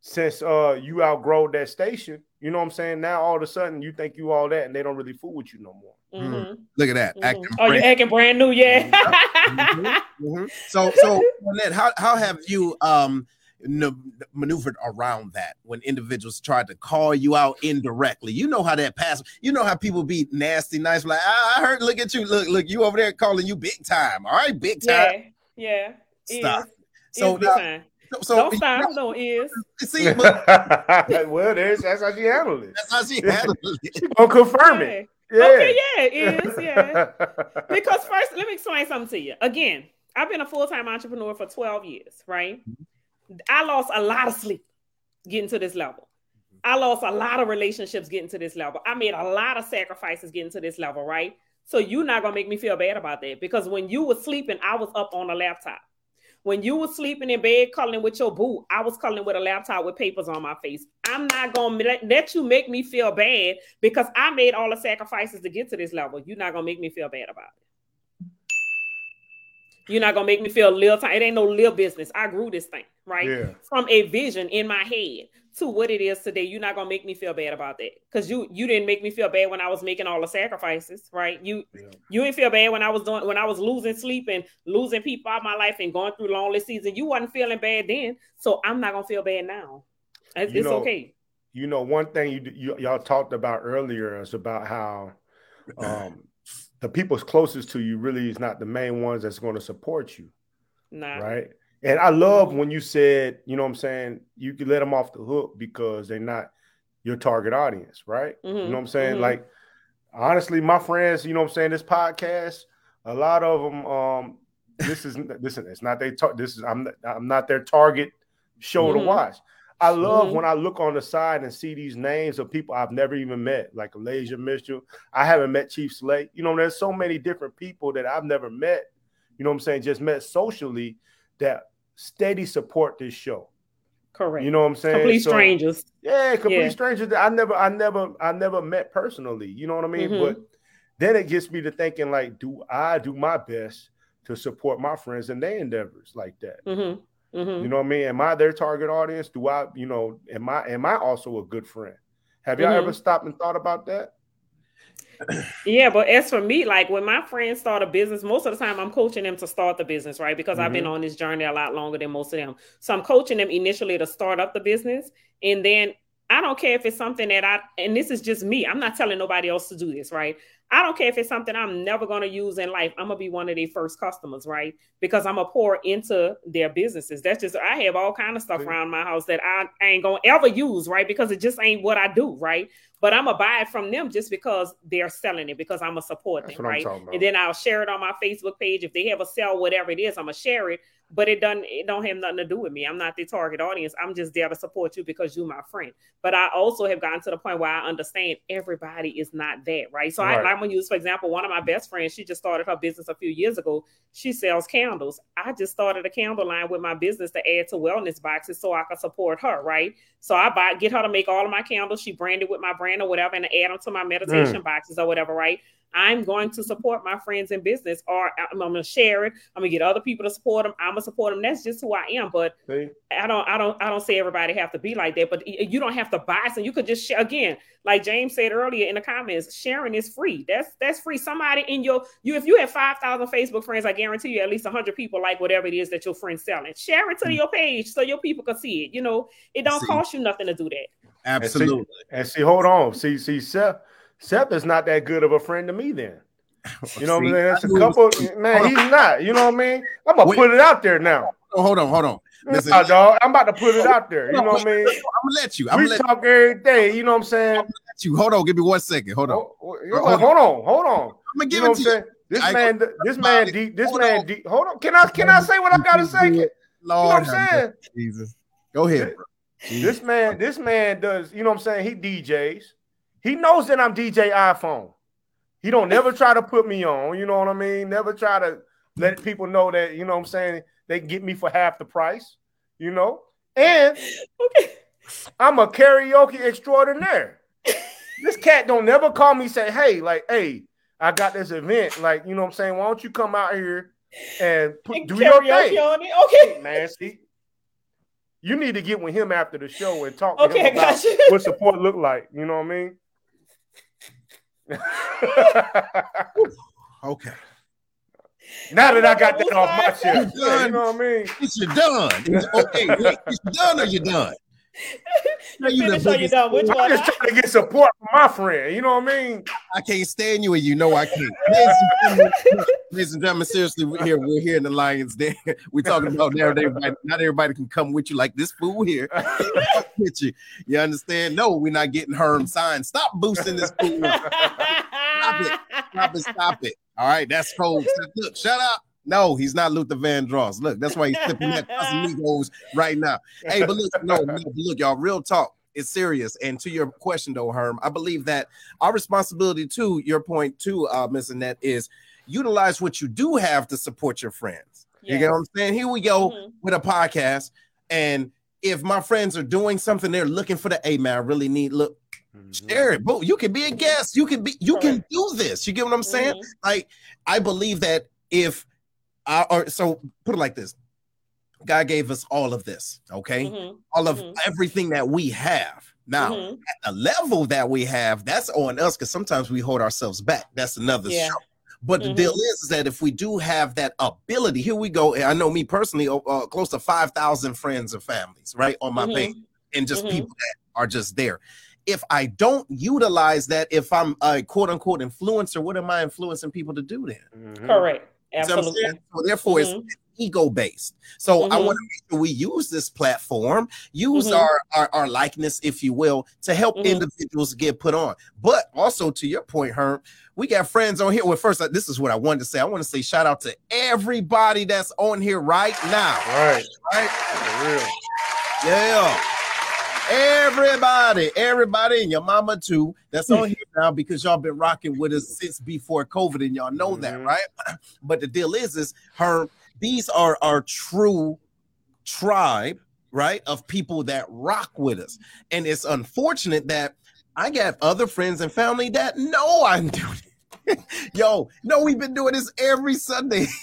D: since uh you outgrow that station, you know what I'm saying? Now all of a sudden you think you all that and they don't really fool with you no more.
B: Mm-hmm. mm-hmm. Look at that.
C: Mm-hmm. Oh, you're acting brand new, yeah. *laughs*
B: mm-hmm. So so Annette, how how have you um maneuvered around that when individuals tried to call you out indirectly. You know how that pass. You know how people be nasty, nice. Like I, heard. Look at you. Look, look. You over there calling you big time. All right, big
C: time. Yeah. Yeah. Stop.
B: Is. So.
C: Is so, so don't stop. No is. *laughs*
B: See, but, *laughs*
D: well, there's that's how she handled
B: it. That's how she handled it. *laughs*
D: She gonna confirm yeah. it.
C: Yeah. Okay, yeah, it is. Yeah. because first, let me explain something to you. Again, I've been a full time entrepreneur for 12 years, right? Mm-hmm. I lost a lot of sleep getting to this level. I lost a lot of relationships getting to this level. I made a lot of sacrifices getting to this level, right? So you're not gonna make me feel bad about that because when you were sleeping, I was up on a laptop. When you were sleeping in bed cuddling with your boo, I was cuddling with a laptop with papers on my face. I'm not gonna let you make me feel bad because I made all the sacrifices to get to this level. You're not gonna make me feel bad about it. You're not gonna make me feel little time. It ain't no little business. I grew this thing, right? Yeah. From a vision in my head to what it is today, you're not gonna make me feel bad about that. Cause you you didn't make me feel bad when I was making all the sacrifices, right? You yeah. you didn't feel bad when I was doing when I was losing sleep and losing people out of my life and going through lonely season. You wasn't feeling bad then, so I'm not gonna feel bad now. It's, it's know, okay.
D: You know, one thing you, you y'all talked about earlier is about how um, the people's closest to you really is not the main ones that's going to support you. Nah. Right. And I love when you said, you know what I'm saying, you can let them off the hook because they're not your target audience, right? Mm-hmm. You know what I'm saying? Mm-hmm. Like, honestly, my friends, you know what I'm saying, this podcast, a lot of them, um, this is *laughs* listen, it's not their tar- this is I'm not, I'm not their target show mm-hmm. to watch. I love mm-hmm. when I look on the side and see these names of people I've never even met, like Elijah Mitchell. I haven't met Chief Slate. You know, there's so many different people that I've never met, you know what I'm saying, just met socially that steady support this show.
C: Correct.
D: You know what I'm saying?
C: Complete so, strangers.
D: Yeah, complete yeah. strangers. I never, I never, I never met personally. You know what I mean? Mm-hmm. But then it gets me to thinking, like, do I do my best to support my friends in their endeavors like that? Mm-hmm. Mm-hmm. You know what I mean? Am I their target audience? Do I, you know, am I am I also a good friend? Have y'all mm-hmm. ever stopped and thought about that? *clears throat*
C: yeah, but as for me, like when my friends start a business, most of the time I'm coaching them to start the business, right? Because mm-hmm. I've been mm-hmm. on this journey a lot longer than most of them. So I'm coaching them initially to start up the business. And then I don't care if it's something that I, and this is just me, I'm not telling nobody else to do this, right? I don't care if it's something I'm never going to use in life. I'm going to be one of their first customers, right? Because I'm going to pour into their businesses. That's just, I have all kind of stuff around my house that I, I ain't going to ever use, right? Because it just ain't what I do, right? But I'm going to buy it from them just because they're selling it, because I'm going to support them, right? And then I'll share it on my Facebook page. If they have a sale, whatever it is, I'm going to share it but it doesn't it don't have nothing to do with me. I'm not the target audience. I'm just there to support you because you're my friend. But I also have gotten to the point where I understand everybody is not that, right? So right. I, I'm gonna use, for example, one of my best friends, she just started her business a few years ago. She sells candles. I just started a candle line with my business to add to wellness boxes so I can support her, right? So I buy get her to make all of my candles. She branded with my brand or whatever, and add them to my meditation mm. boxes or whatever, right? I'm going to support my friends in business, or I'm, I'm going to share it. I'm going to get other people to support them. I'm going to support them. That's just who I am. But See? I don't, I don't, I don't say everybody have to be like that. But you don't have to buy some. You could just share. Again, like James said earlier in the comments, sharing is free. That's that's free. Somebody in your you, if you have five thousand Facebook friends, I guarantee you at least hundred people like whatever it is that your friend's selling. Share it to mm-hmm. your page so your people can see it. You know, it don't see. cost you nothing to do that.
B: Absolutely.
D: And see, and see hold on. See, see, Seth Seth is not that good of a friend to me then. *laughs* You know what I mean? saying? That's a couple man, he's not. You know what I mean? I'm gonna Wait. put it out there now.
B: hold on, hold on.
D: Listen, nah, dog, I'm about to put it out there. You know what I mean? I'm
B: gonna let you. I'm
D: we talk you. every day. You know what I'm saying? I'm
B: you. Hold on, give me one second. Hold on.
D: Oh, oh, hold, hold, hold on, hold on. I'm gonna give you know it to you. This I man, this man, deep, this man, on. deep. Hold on. Can I can I say what I gotta say? Lord, you know what I'm saying?
B: Jesus, go ahead.
D: This, this man, this man does. You know what I'm saying? He DJs. He knows that I'm DJ iPhone. He don't never try to put me on, you know what I mean? Never try to let people know that, you know what I'm saying, they get me for half the price, you know? And *laughs* okay. I'm a karaoke extraordinaire. This cat don't never call me say, hey, like, hey, I got this event. Like, you know what I'm saying? Why don't you come out here and, put, and do your thing? On it. Okay. Man, see, you need to get with him after the show and talk okay, to him about what support look like. You know what I mean? *laughs*
B: okay.
D: Now that I got that off my chest, you know what I mean?
B: It's you done. It's, okay, it's done or you done? *laughs*
C: you you finish or you done? Which
D: I'm
C: one?
D: just trying to get support from my friend. You know what I mean?
B: I can't stand you, and you know I can't. Ladies and gentlemen, seriously, we're here. We're here in the Lions Den. *laughs* We're talking about now. Everybody, not everybody can come with you like this fool here. *laughs* with you, you understand? No, we're not getting Herm signed. Stop boosting this fool. Stop it. Stop it. Stop it. All right, that's cold. Look, shut up. No, he's not Luther Vandross. Look, that's why he's flipping that Casamigos *laughs* right now. Hey, but look, no, no, look, y'all, real talk. It's serious. And to your question, though, Herm, I believe that our responsibility to your point, too, uh, Miss Annette, is utilize what you do have to support your friends. Yes. You get what I'm saying? Here we go mm-hmm. with a podcast. And if my friends are doing something, they're looking for the, hey man, I really need look. Mm-hmm. Share it, boo. You can be a guest. You can be. You can do this. You get what I'm saying? Mm-hmm. Like, I believe that if, I, or so put it like this: God gave us all of this, okay?
C: Mhm.
B: All of
C: Mhm.
B: everything that we have. Now,
C: Mhm.
B: at the level that we have, that's on us because sometimes we hold ourselves back. That's another
C: Yeah.
B: show. But the
C: Mhm.
B: deal is, is that if we do have that ability, here we go. I know me personally, uh, uh, close to 5,000 friends and families, right, on my
C: Mhm.
B: page, and just
C: Mhm.
B: people that are just there. If I don't utilize that, if I'm a quote unquote influencer, what am I influencing people to do then?
C: Correct.
B: You see what I'm saying?
C: Absolutely.
B: So therefore,
C: Mhm.
B: it's ego based. So I
C: Mhm.
B: want to make sure we use this platform, use
C: Mhm.
B: our, our our likeness, if you will, to help
C: Mhm.
B: individuals get put on. But also to your point, Herm, we got friends on here. Well, first, uh, this is what I wanted to say. I want to say shout out to everybody that's on here right now.
D: Right.
B: Right? Yeah. Everybody, everybody, and your mama too, that's on here now because y'all been rocking with us since before COVID, and y'all know that,
D: Mhm.
B: right? *clears throat* But the deal is, is her these are our true tribe, right? Of people that rock with us. And it's unfortunate that I got other friends and family that know I'm doing it. Yo, no, we've been doing this every Sunday. *laughs*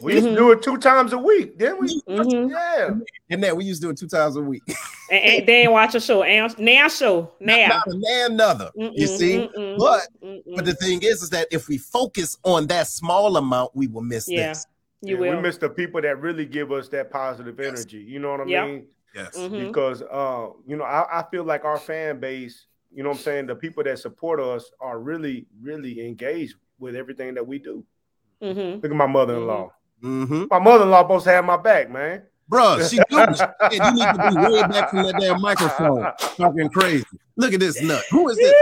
D: We used to do it two times a week, didn't we?
C: Mhm.
D: Yeah.
B: and then we used to do it two times a week. *laughs*
C: And, and they ain't watch a show. And now show. Now.
B: Not a man, another. You
C: Mm-mm,
B: see?
C: mm-mm,
B: But
C: mm-mm.
B: But the thing is, is that if we focus on that small amount, we will miss
C: Yeah.
B: this.
C: you
D: Yeah,
C: will.
D: We miss the people that really give us that positive
B: Yes.
D: energy. You know what I
C: Yeah.
D: mean?
B: Yes.
C: Mhm.
D: Because uh, you know, I, I feel like our fan base, you know what I'm saying, the people that support us are really, really engaged with everything that we do.
C: Mhm.
D: Look at my mother-in-law.
B: Mm-hmm.
D: My mother-in-law supposed to have my back, man.
B: Bruh, she do. Shit, you need to be way back from that damn microphone, talking crazy. Look at this nut. Who is this?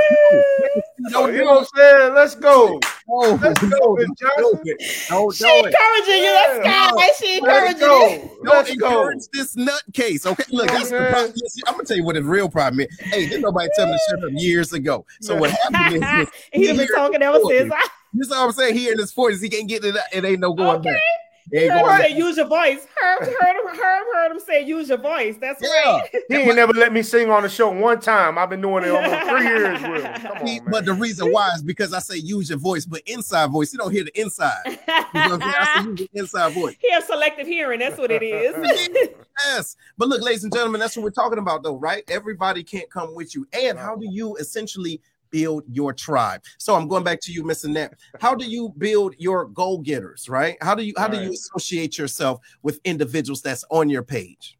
D: So, you know what I'm saying? Let's go.
B: Oh,
D: Let's go, Miss Johnson.
B: Don't
C: She
B: do it.
C: encouraging you. Let's
D: Yeah.
C: go. She encouraging
D: go.
C: you.
B: Don't
D: Let's go.
B: encourage this nutcase. Okay, look, that's the problem. I'm gonna tell you what the real problem is. Hey, didn't nobody tell me to shut up years ago. So what *laughs* happened is, is
C: He's been talking ever
B: before.
C: since. I
B: you know what I'm saying? Here in his 40s, he can't get it. It ain't no going
C: Okay.
B: back. It ain't
C: heard
B: going
C: him say use your voice. Herm *laughs* heard him, Herm heard him say use your voice. That's
B: Yeah.
C: right. *laughs*
D: He ain't never let me sing on the show one time. I've been doing it almost *laughs* three years with him. Come
B: See,
D: on,
B: but the reason why is because I say use your voice, but inside voice, you don't hear the inside. You know what I say use the inside voice.
C: he has selective hearing. That's what it is.
B: Yes. But look, ladies and gentlemen, that's what we're talking about, though, right? Everybody can't come with you. And how do you essentially build your tribe? So I'm going back to you, Miss Annette. How do you build your goal-getters, right? How do you how do you associate yourself with individuals that's on your page?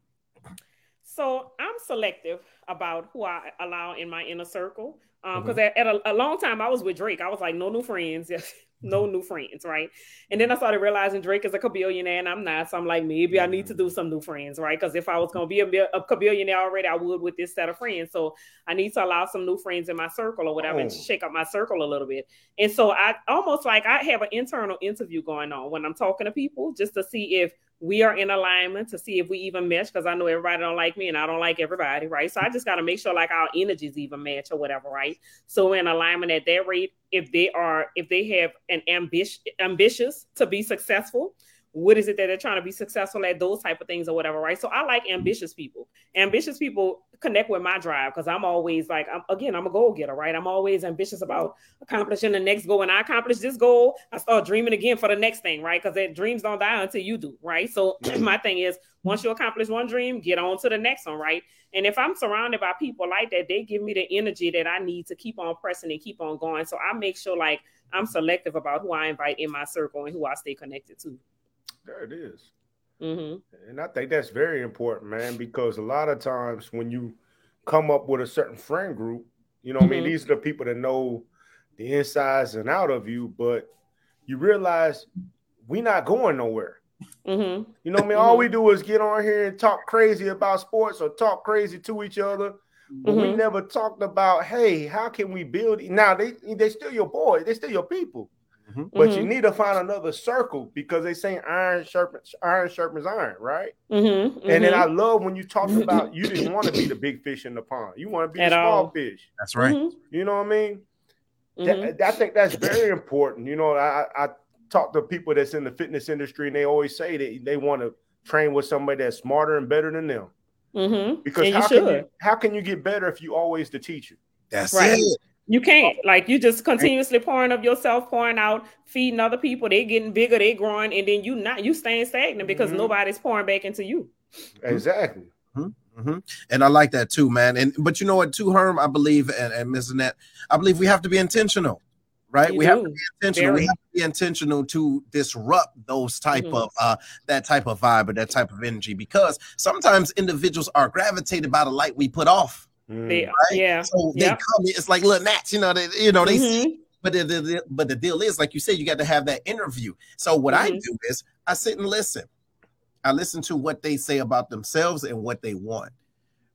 C: So I'm selective about who I allow in my inner circle. Um,
B: Mm-hmm.
C: because at, at a, a long time I was with Drake. I was like, no new friends, *laughs* no new friends, right? And then I started realizing Drake is a billionaire and I'm not. So I'm like, maybe I need to do some new friends, right? Because if I was gonna be a, a billionaire already, I would with this set of friends. So I need to allow some new friends in my circle or whatever and
D: Oh.
C: shake up my circle a little bit. And so I almost like I have an internal interview going on when I'm talking to people just to see if we are in alignment to see if we even mesh because I know everybody don't like me and I don't like everybody, right? So I just got to make sure like our energies even match or whatever, right? So we're in alignment at that rate. If they are, if they have an ambition, ambitious to be successful, what is it that they're trying to be successful at? Those type of things or whatever, right? So I like ambitious people. Ambitious people connect with my drive because I'm always like, I'm, again, I'm a goal getter, right? I'm always ambitious about accomplishing the next goal. and I accomplish this goal, I start dreaming again for the next thing, right? Because that dreams don't die until you do, right? So *clears throat* my thing is, once you accomplish one dream, get on to the next one, right? And if I'm surrounded by people like that, they give me the energy that I need to keep on pressing and keep on going. So I make sure like I'm selective about who I invite in my circle and who I stay connected to.
D: There it is.
C: hmm
D: And I think that's very important, man, because a lot of times when you come up with a certain friend group, you know what I mean?
C: Mhm.
D: These are the people that know the insides and out of you, but you realize we not going nowhere.
C: hmm
D: You know what I mean? All we do is get on here and talk crazy about sports or talk crazy to each other. But we
C: Mhm.
D: never talked about, hey, how can we build? Now they they still your boys, they still your people, but you
C: Mhm.
D: need to find another circle because they say iron sharpens iron sharpens iron, right?
C: hmm
D: And then I love when you talk about you didn't want to be the big fish in the pond. You want to be
C: At
D: the small
C: all.
D: fish.
B: That's right.
D: You know what I mean? That- I think that's very important. You know, I, I talk to people that's in the fitness industry and they always say that they want to train with somebody that's smarter and better than them.
C: Mhm.
D: Because
C: And you
D: how can you how can you get better if you always the teacher?
B: That's
C: Right.
B: it.
C: You can't. Like you just continuously pouring of yourself, pouring out, feeding other people. They getting bigger, they growing, and then you not you staying stagnant because mm-hmm. nobody's pouring back into you.
D: Exactly.
B: Mm-hmm. Mm-hmm. And I like that too, man. And but you know what, too, Herm, I believe, and, and Ms. Annette, I believe we have to be intentional, right? You we do. have to be intentional. Very. We have to be intentional to disrupt those type mm-hmm. of uh that type of vibe or that type of energy because sometimes individuals are gravitated by the light we put off.
C: Mm. They, right? Yeah.
B: So they yep. come, it's like little gnats, you know, they you know, they mm-hmm. see but the, the, but the deal is, like you said, you got to have that interview. So what I mm-hmm. do is I sit and listen. I listen to what they say about themselves and what they want.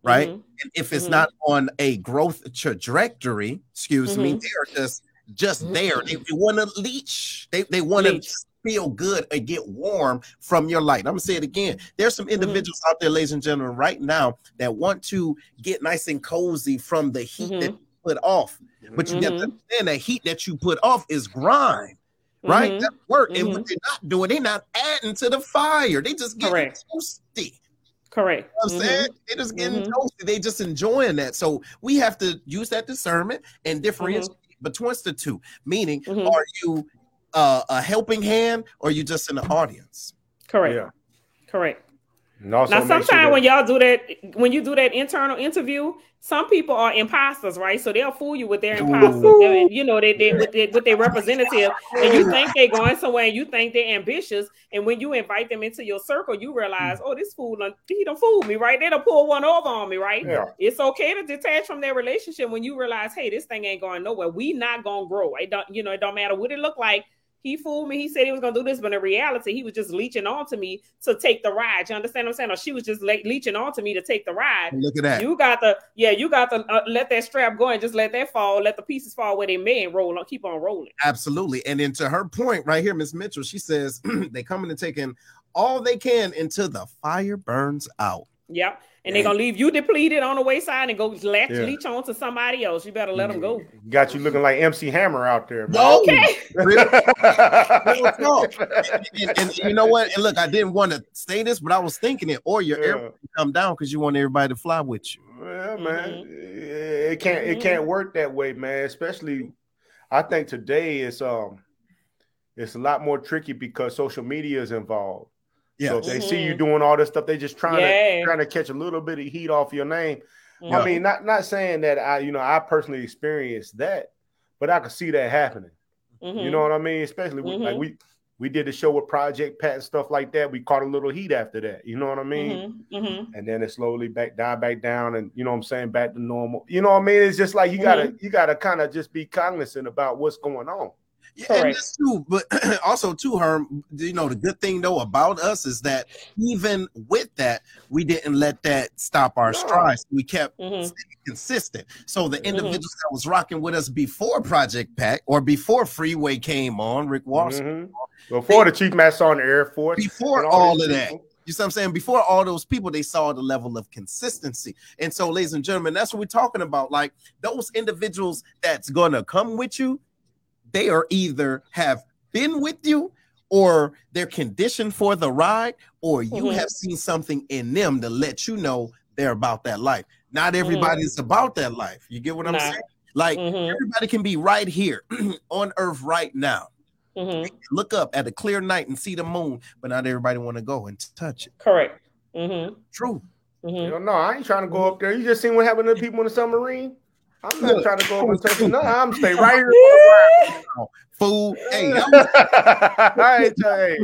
B: Right. Mm-hmm. And if it's mm-hmm. not on a growth trajectory, excuse mm-hmm. me, they're just just mm-hmm. there. They, they want to leech. They, they want to feel good and get warm from your light. I'm gonna say it again. There's some mm-hmm. individuals out there, ladies and gentlemen, right now that want to get nice and cozy from the heat that mm-hmm. you put off. But you got to understand that heat that you put off is grind right? Mm-hmm. That work. Mm-hmm. And what they're not doing, they're not adding to the fire. They just get toasty.
C: Correct.
B: You know I'm mm-hmm. saying they just getting mm-hmm. toasty. They just enjoying that. So we have to use that discernment and differentiate mm-hmm. between the two. Meaning, mm-hmm. are you uh, a helping hand or you just in the audience?
C: Correct. Yeah. Correct. now, sometimes sure when y'all do that, when you do that internal interview, some people are imposters, right? So they'll fool you with their imposters, you know, they, they with, their, with their representative, and you think they're going somewhere, and you think they're ambitious, and when you invite them into your circle, you realize, oh, this fool, he don't fool me, right? They don't pull one over on me, right? Yeah. It's okay to detach from their relationship when you realize, hey, this thing ain't going nowhere. We not gonna grow. It don't, you know, it don't matter what it look like he fooled me. He said he was gonna do this, but in reality, he was just leeching onto me to take the ride. You understand what I'm saying? Or she was just like leeching onto me to take the ride.
B: Look at that.
C: You got the yeah. You got to uh, let that strap go and just let that fall. Let the pieces fall where they may and roll on. Keep on rolling.
B: Absolutely. And then to her point right here, Miss Mitchell, she says *clears throat* they coming and taking all they can until the fire burns out.
C: Yep and they're gonna leave you depleted on the wayside and go latch yeah. leech on to somebody else. You better let them go.
D: Got you looking like MC Hammer out there.
C: Bro. Okay. *laughs*
B: and, and, you know what? And look, I didn't want to say this, but I was thinking it. Or your yeah. airplane come down because you want everybody to fly with you.
D: Yeah, man. Mm-hmm. It can't. It can't work that way, man. Especially, I think today is um, it's a lot more tricky because social media is involved. Yeah. So if they mm-hmm. see you mm-hmm. doing all this stuff, they just trying yeah. to trying to catch a little bit of heat off your name. Yeah. I mean, not not saying that I, you know, I personally experienced that, but I could see that happening. Mm-hmm. You know what I mean? Especially with, like mm-hmm. we we did the show with Project Pat and stuff like that. We caught a little heat after that. You know what I mean? Mm-hmm. mm-hmm. And then it slowly back died back down, and you know what I'm saying, back to normal. You know what I mean? It's just like you gotta you gotta kind of just be cognizant about what's going on.
B: Yeah, and this too, but *clears throat* also too, her, you know, the good thing though about us is that even with that, we didn't let that stop our no. strides. We kept mm-hmm. consistent. So the mm-hmm. individuals mm-hmm. that was rocking with us before Project Pat or before Freeway came on, Rick Watson,
D: mm-hmm. before they, the Chief Master on the Air Force,
B: before all, all of that. You see what I'm saying? Before all those people, they saw the level of consistency. And so, ladies and gentlemen, that's what we're talking about. Like those individuals that's gonna come with you, they are either have been with you or they're conditioned for the ride, or you mm-hmm. have seen something in them to let you know they're about that life. Not everybody's mm-hmm. about that life. You get what I'm nah. saying? Like mm-hmm. everybody can be right here *clears throat* on earth right now. Mm-hmm. Look up at a clear night and see the moon, but not everybody want to go and touch it.
C: Correct. Mm-hmm.
B: True.
D: Mm-hmm. no, I ain't trying to go up there. You just seen what happened to people in the submarine. I'm not trying to go over and touch No, I'm stay right here. *laughs*
B: Fool. Hey, *laughs*
D: I'm, hey,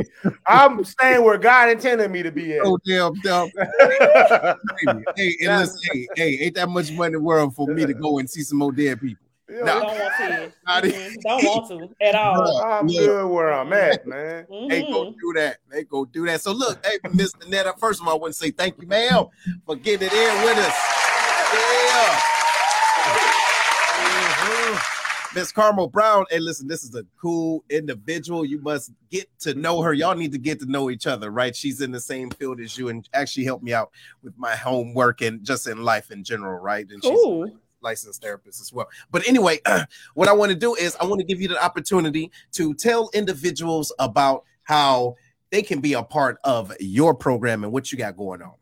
D: I'm staying where God intended me to be at.
B: Oh, damn, damn. *laughs* hey, and listen, hey, hey, ain't that much money in the world for me to go and see some more dead people.
C: Yeah, no, don't want to. Mm-hmm. Don't want to at all.
D: I'm yeah. good where I'm at, man.
B: Mm-hmm. Hey, go do that. Hey, go do that. So look, hey, Mr. Netta, first of all, I want to say thank you, ma'am, for getting it in with us. Yeah. Miss Carmel Brown. And listen, this is a cool individual. You must get to know her. Y'all need to get to know each other, right? She's in the same field as you and actually helped me out with my homework and just in life in general, right? And
C: cool. she's
B: licensed therapist as well. But anyway, *clears throat* what I want to do is I want to give you the opportunity to tell individuals about how they can be a part of your program and what you got going on.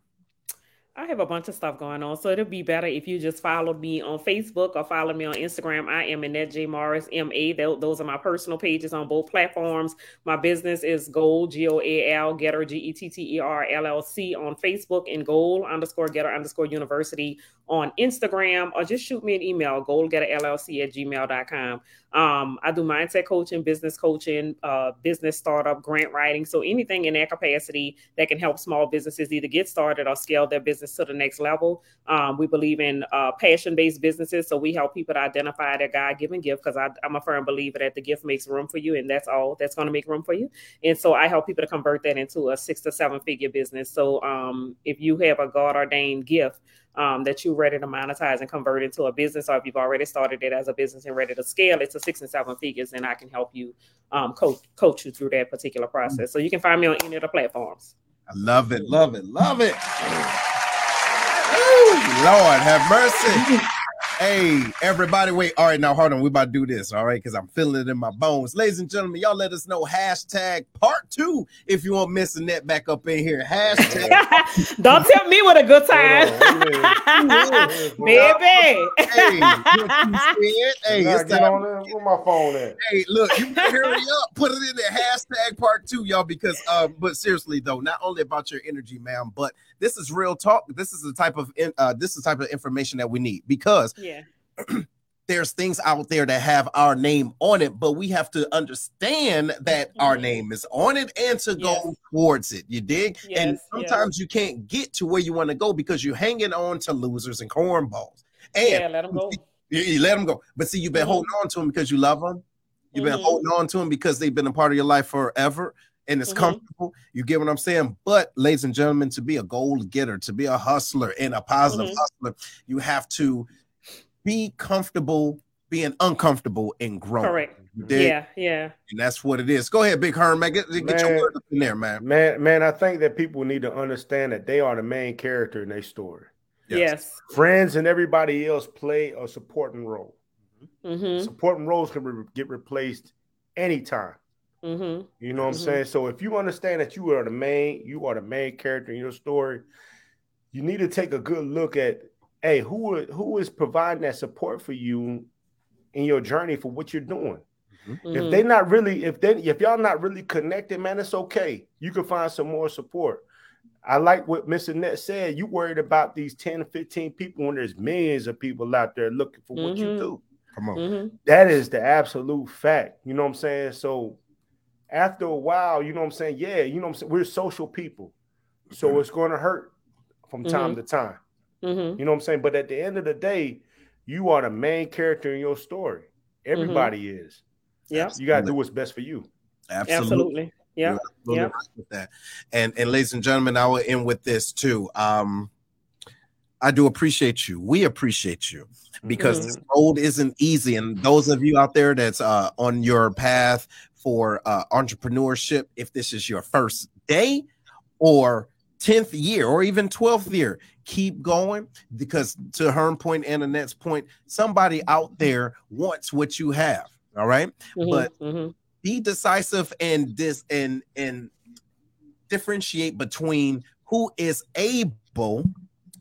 C: I have a bunch of stuff going on, so it'll be better if you just follow me on Facebook or follow me on Instagram. I am Annette J Morris M A. Those are my personal pages on both platforms. My business is Goal G O A L Getter G E T T E R L L C on Facebook and Goal underscore Getter underscore University on Instagram, or just shoot me an email goalgetterllc at gmail.com. Um, I do mindset coaching, business coaching, uh, business startup, grant writing. So anything in that capacity that can help small businesses either get started or scale their business to the next level. Um, we believe in uh, passion-based businesses, so we help people to identify their God-given gift. Because I'm a firm believer that the gift makes room for you, and that's all that's going to make room for you. And so I help people to convert that into a six to seven-figure business. So um, if you have a God-ordained gift um, that you're ready to monetize and convert into a business, or if you've already started it as a business and ready to scale it to six and seven figures, and I can help you um, coach coach you through that particular process. So you can find me on any of the platforms.
B: I love it, love it, love it. Ooh, Lord have mercy. Hey, everybody, wait. All right, now hold on. We about to do this, all right? Because I'm feeling it in my bones. Ladies and gentlemen, y'all let us know hashtag part two if you want missing that back up in here. Hashtag. *laughs*
C: Don't tell me what a good time. *laughs* Baby.
B: Hey, hey,
D: it's time. On there. Where my phone at?
B: Hey, look, you hurry up, put it in there. Hashtag part two, y'all, because um, but seriously though, not only about your energy, ma'am, but this is real talk. This is the type of uh this is the type of information that we need because
C: yeah. *clears throat*
B: there's things out there that have our name on it, but we have to understand that mm-hmm. our name is on it and to go towards it. You dig? Yes, and sometimes yes. you can't get to where you want to go because you're hanging on to losers and cornballs. And
C: yeah, let them go.
B: You, you let them go. But see, you've been mm-hmm. holding on to them because you love them. You've mm-hmm. been holding on to them because they've been a part of your life forever and it's mm-hmm. comfortable. You get what I'm saying? But, ladies and gentlemen, to be a goal getter, to be a hustler and a positive mm-hmm. hustler, you have to be comfortable being uncomfortable and growing.
C: Correct. Yeah, yeah.
B: And that's what it is. Go ahead, Big Herm, man. Get, get man, your word up in there, man.
D: Man, man, I think that people need to understand that they are the main character in their story.
C: Yes. yes.
D: Friends and everybody else play a supporting role. Mm-hmm. Supporting roles can re- get replaced anytime. Mm-hmm. You know what mm-hmm. I'm saying? So if you understand that you are the main, you are the main character in your story, you need to take a good look at hey, who who is providing that support for you in your journey for what you're doing? Mm-hmm. If they not really, if they if y'all not really connected, man, it's okay. You can find some more support. I like what Mr. Net said. You worried about these 10 15 people when there's millions of people out there looking for what mm-hmm. you do.
B: Come on. Mm-hmm.
D: That is the absolute fact. You know what I'm saying? So after a while, you know what I'm saying? Yeah, you know what I'm saying? We're social people. So mm-hmm. it's going to hurt from time mm-hmm. to time. Mm-hmm. You know what I'm saying? But at the end of the day, you are the main character in your story. Everybody mm-hmm. is.
C: Yeah.
D: You got to do what's best for you.
B: Absolutely.
C: Absolutely. Yeah. Yeah. Right
B: with that. And and ladies and gentlemen, I will end with this too. Um, I do appreciate you. We appreciate you because mm-hmm. this road isn't easy. And those of you out there that's uh, on your path for uh, entrepreneurship, if this is your first day or 10th year or even 12th year, keep going because to her point and Annette's point, somebody out there wants what you have. All right? mm-hmm, but mm-hmm. be decisive and this and and differentiate between who is able.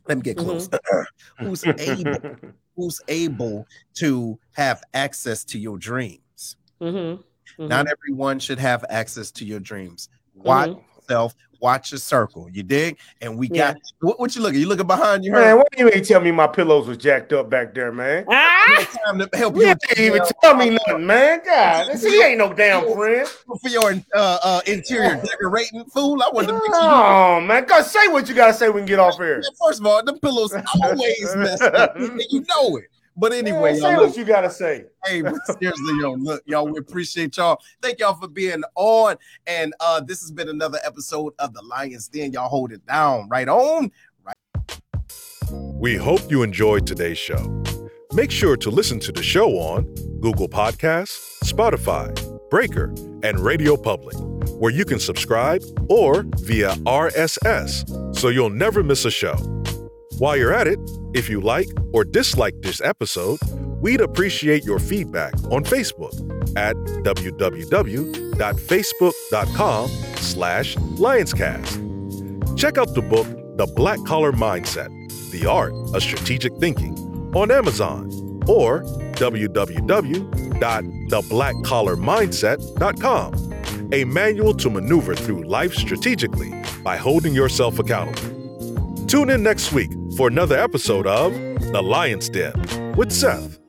B: Let me get mm-hmm. close. Mm-hmm. *clears throat* who's able *laughs* who's able to have access to your dreams. Mm-hmm. Not everyone should have access to your dreams. Watch yourself watch a circle. You dig? And we got yeah. what, what, you looking? You looking behind you?
D: Man, why you ain't tell me my pillows was jacked up back there, man? *laughs*
C: Ah!
B: Time to help
D: you. You didn't even tell me nothing, man. God, see, he ain't no damn friend.
B: For your uh, uh, interior decorating, fool. I wanted to make sure.
D: Oh man, go say what you gotta say. We can get off here.
B: First of all, the pillows *laughs* always messed up. you know it. But anyway,
D: Man, say what you gotta say.
B: Hey, seriously, yo, look, y'all, we appreciate y'all. Thank y'all for being on. And uh, this has been another episode of the Lions Den. Y'all hold it down. Right on. Right.
A: We hope you enjoyed today's show. Make sure to listen to the show on Google Podcasts, Spotify, Breaker, and RadioPublic, where you can subscribe or via RSS so you'll never miss a show. While you're at it, if you like or dislike this episode, we'd appreciate your feedback on Facebook at www.facebook.com slash lionscast. Check out the book The Black Collar Mindset The Art of Strategic Thinking on Amazon or www.theblackcollarmindset.com. A manual to maneuver through life strategically by holding yourself accountable. Tune in next week for another episode of The Lion's Den with Seth.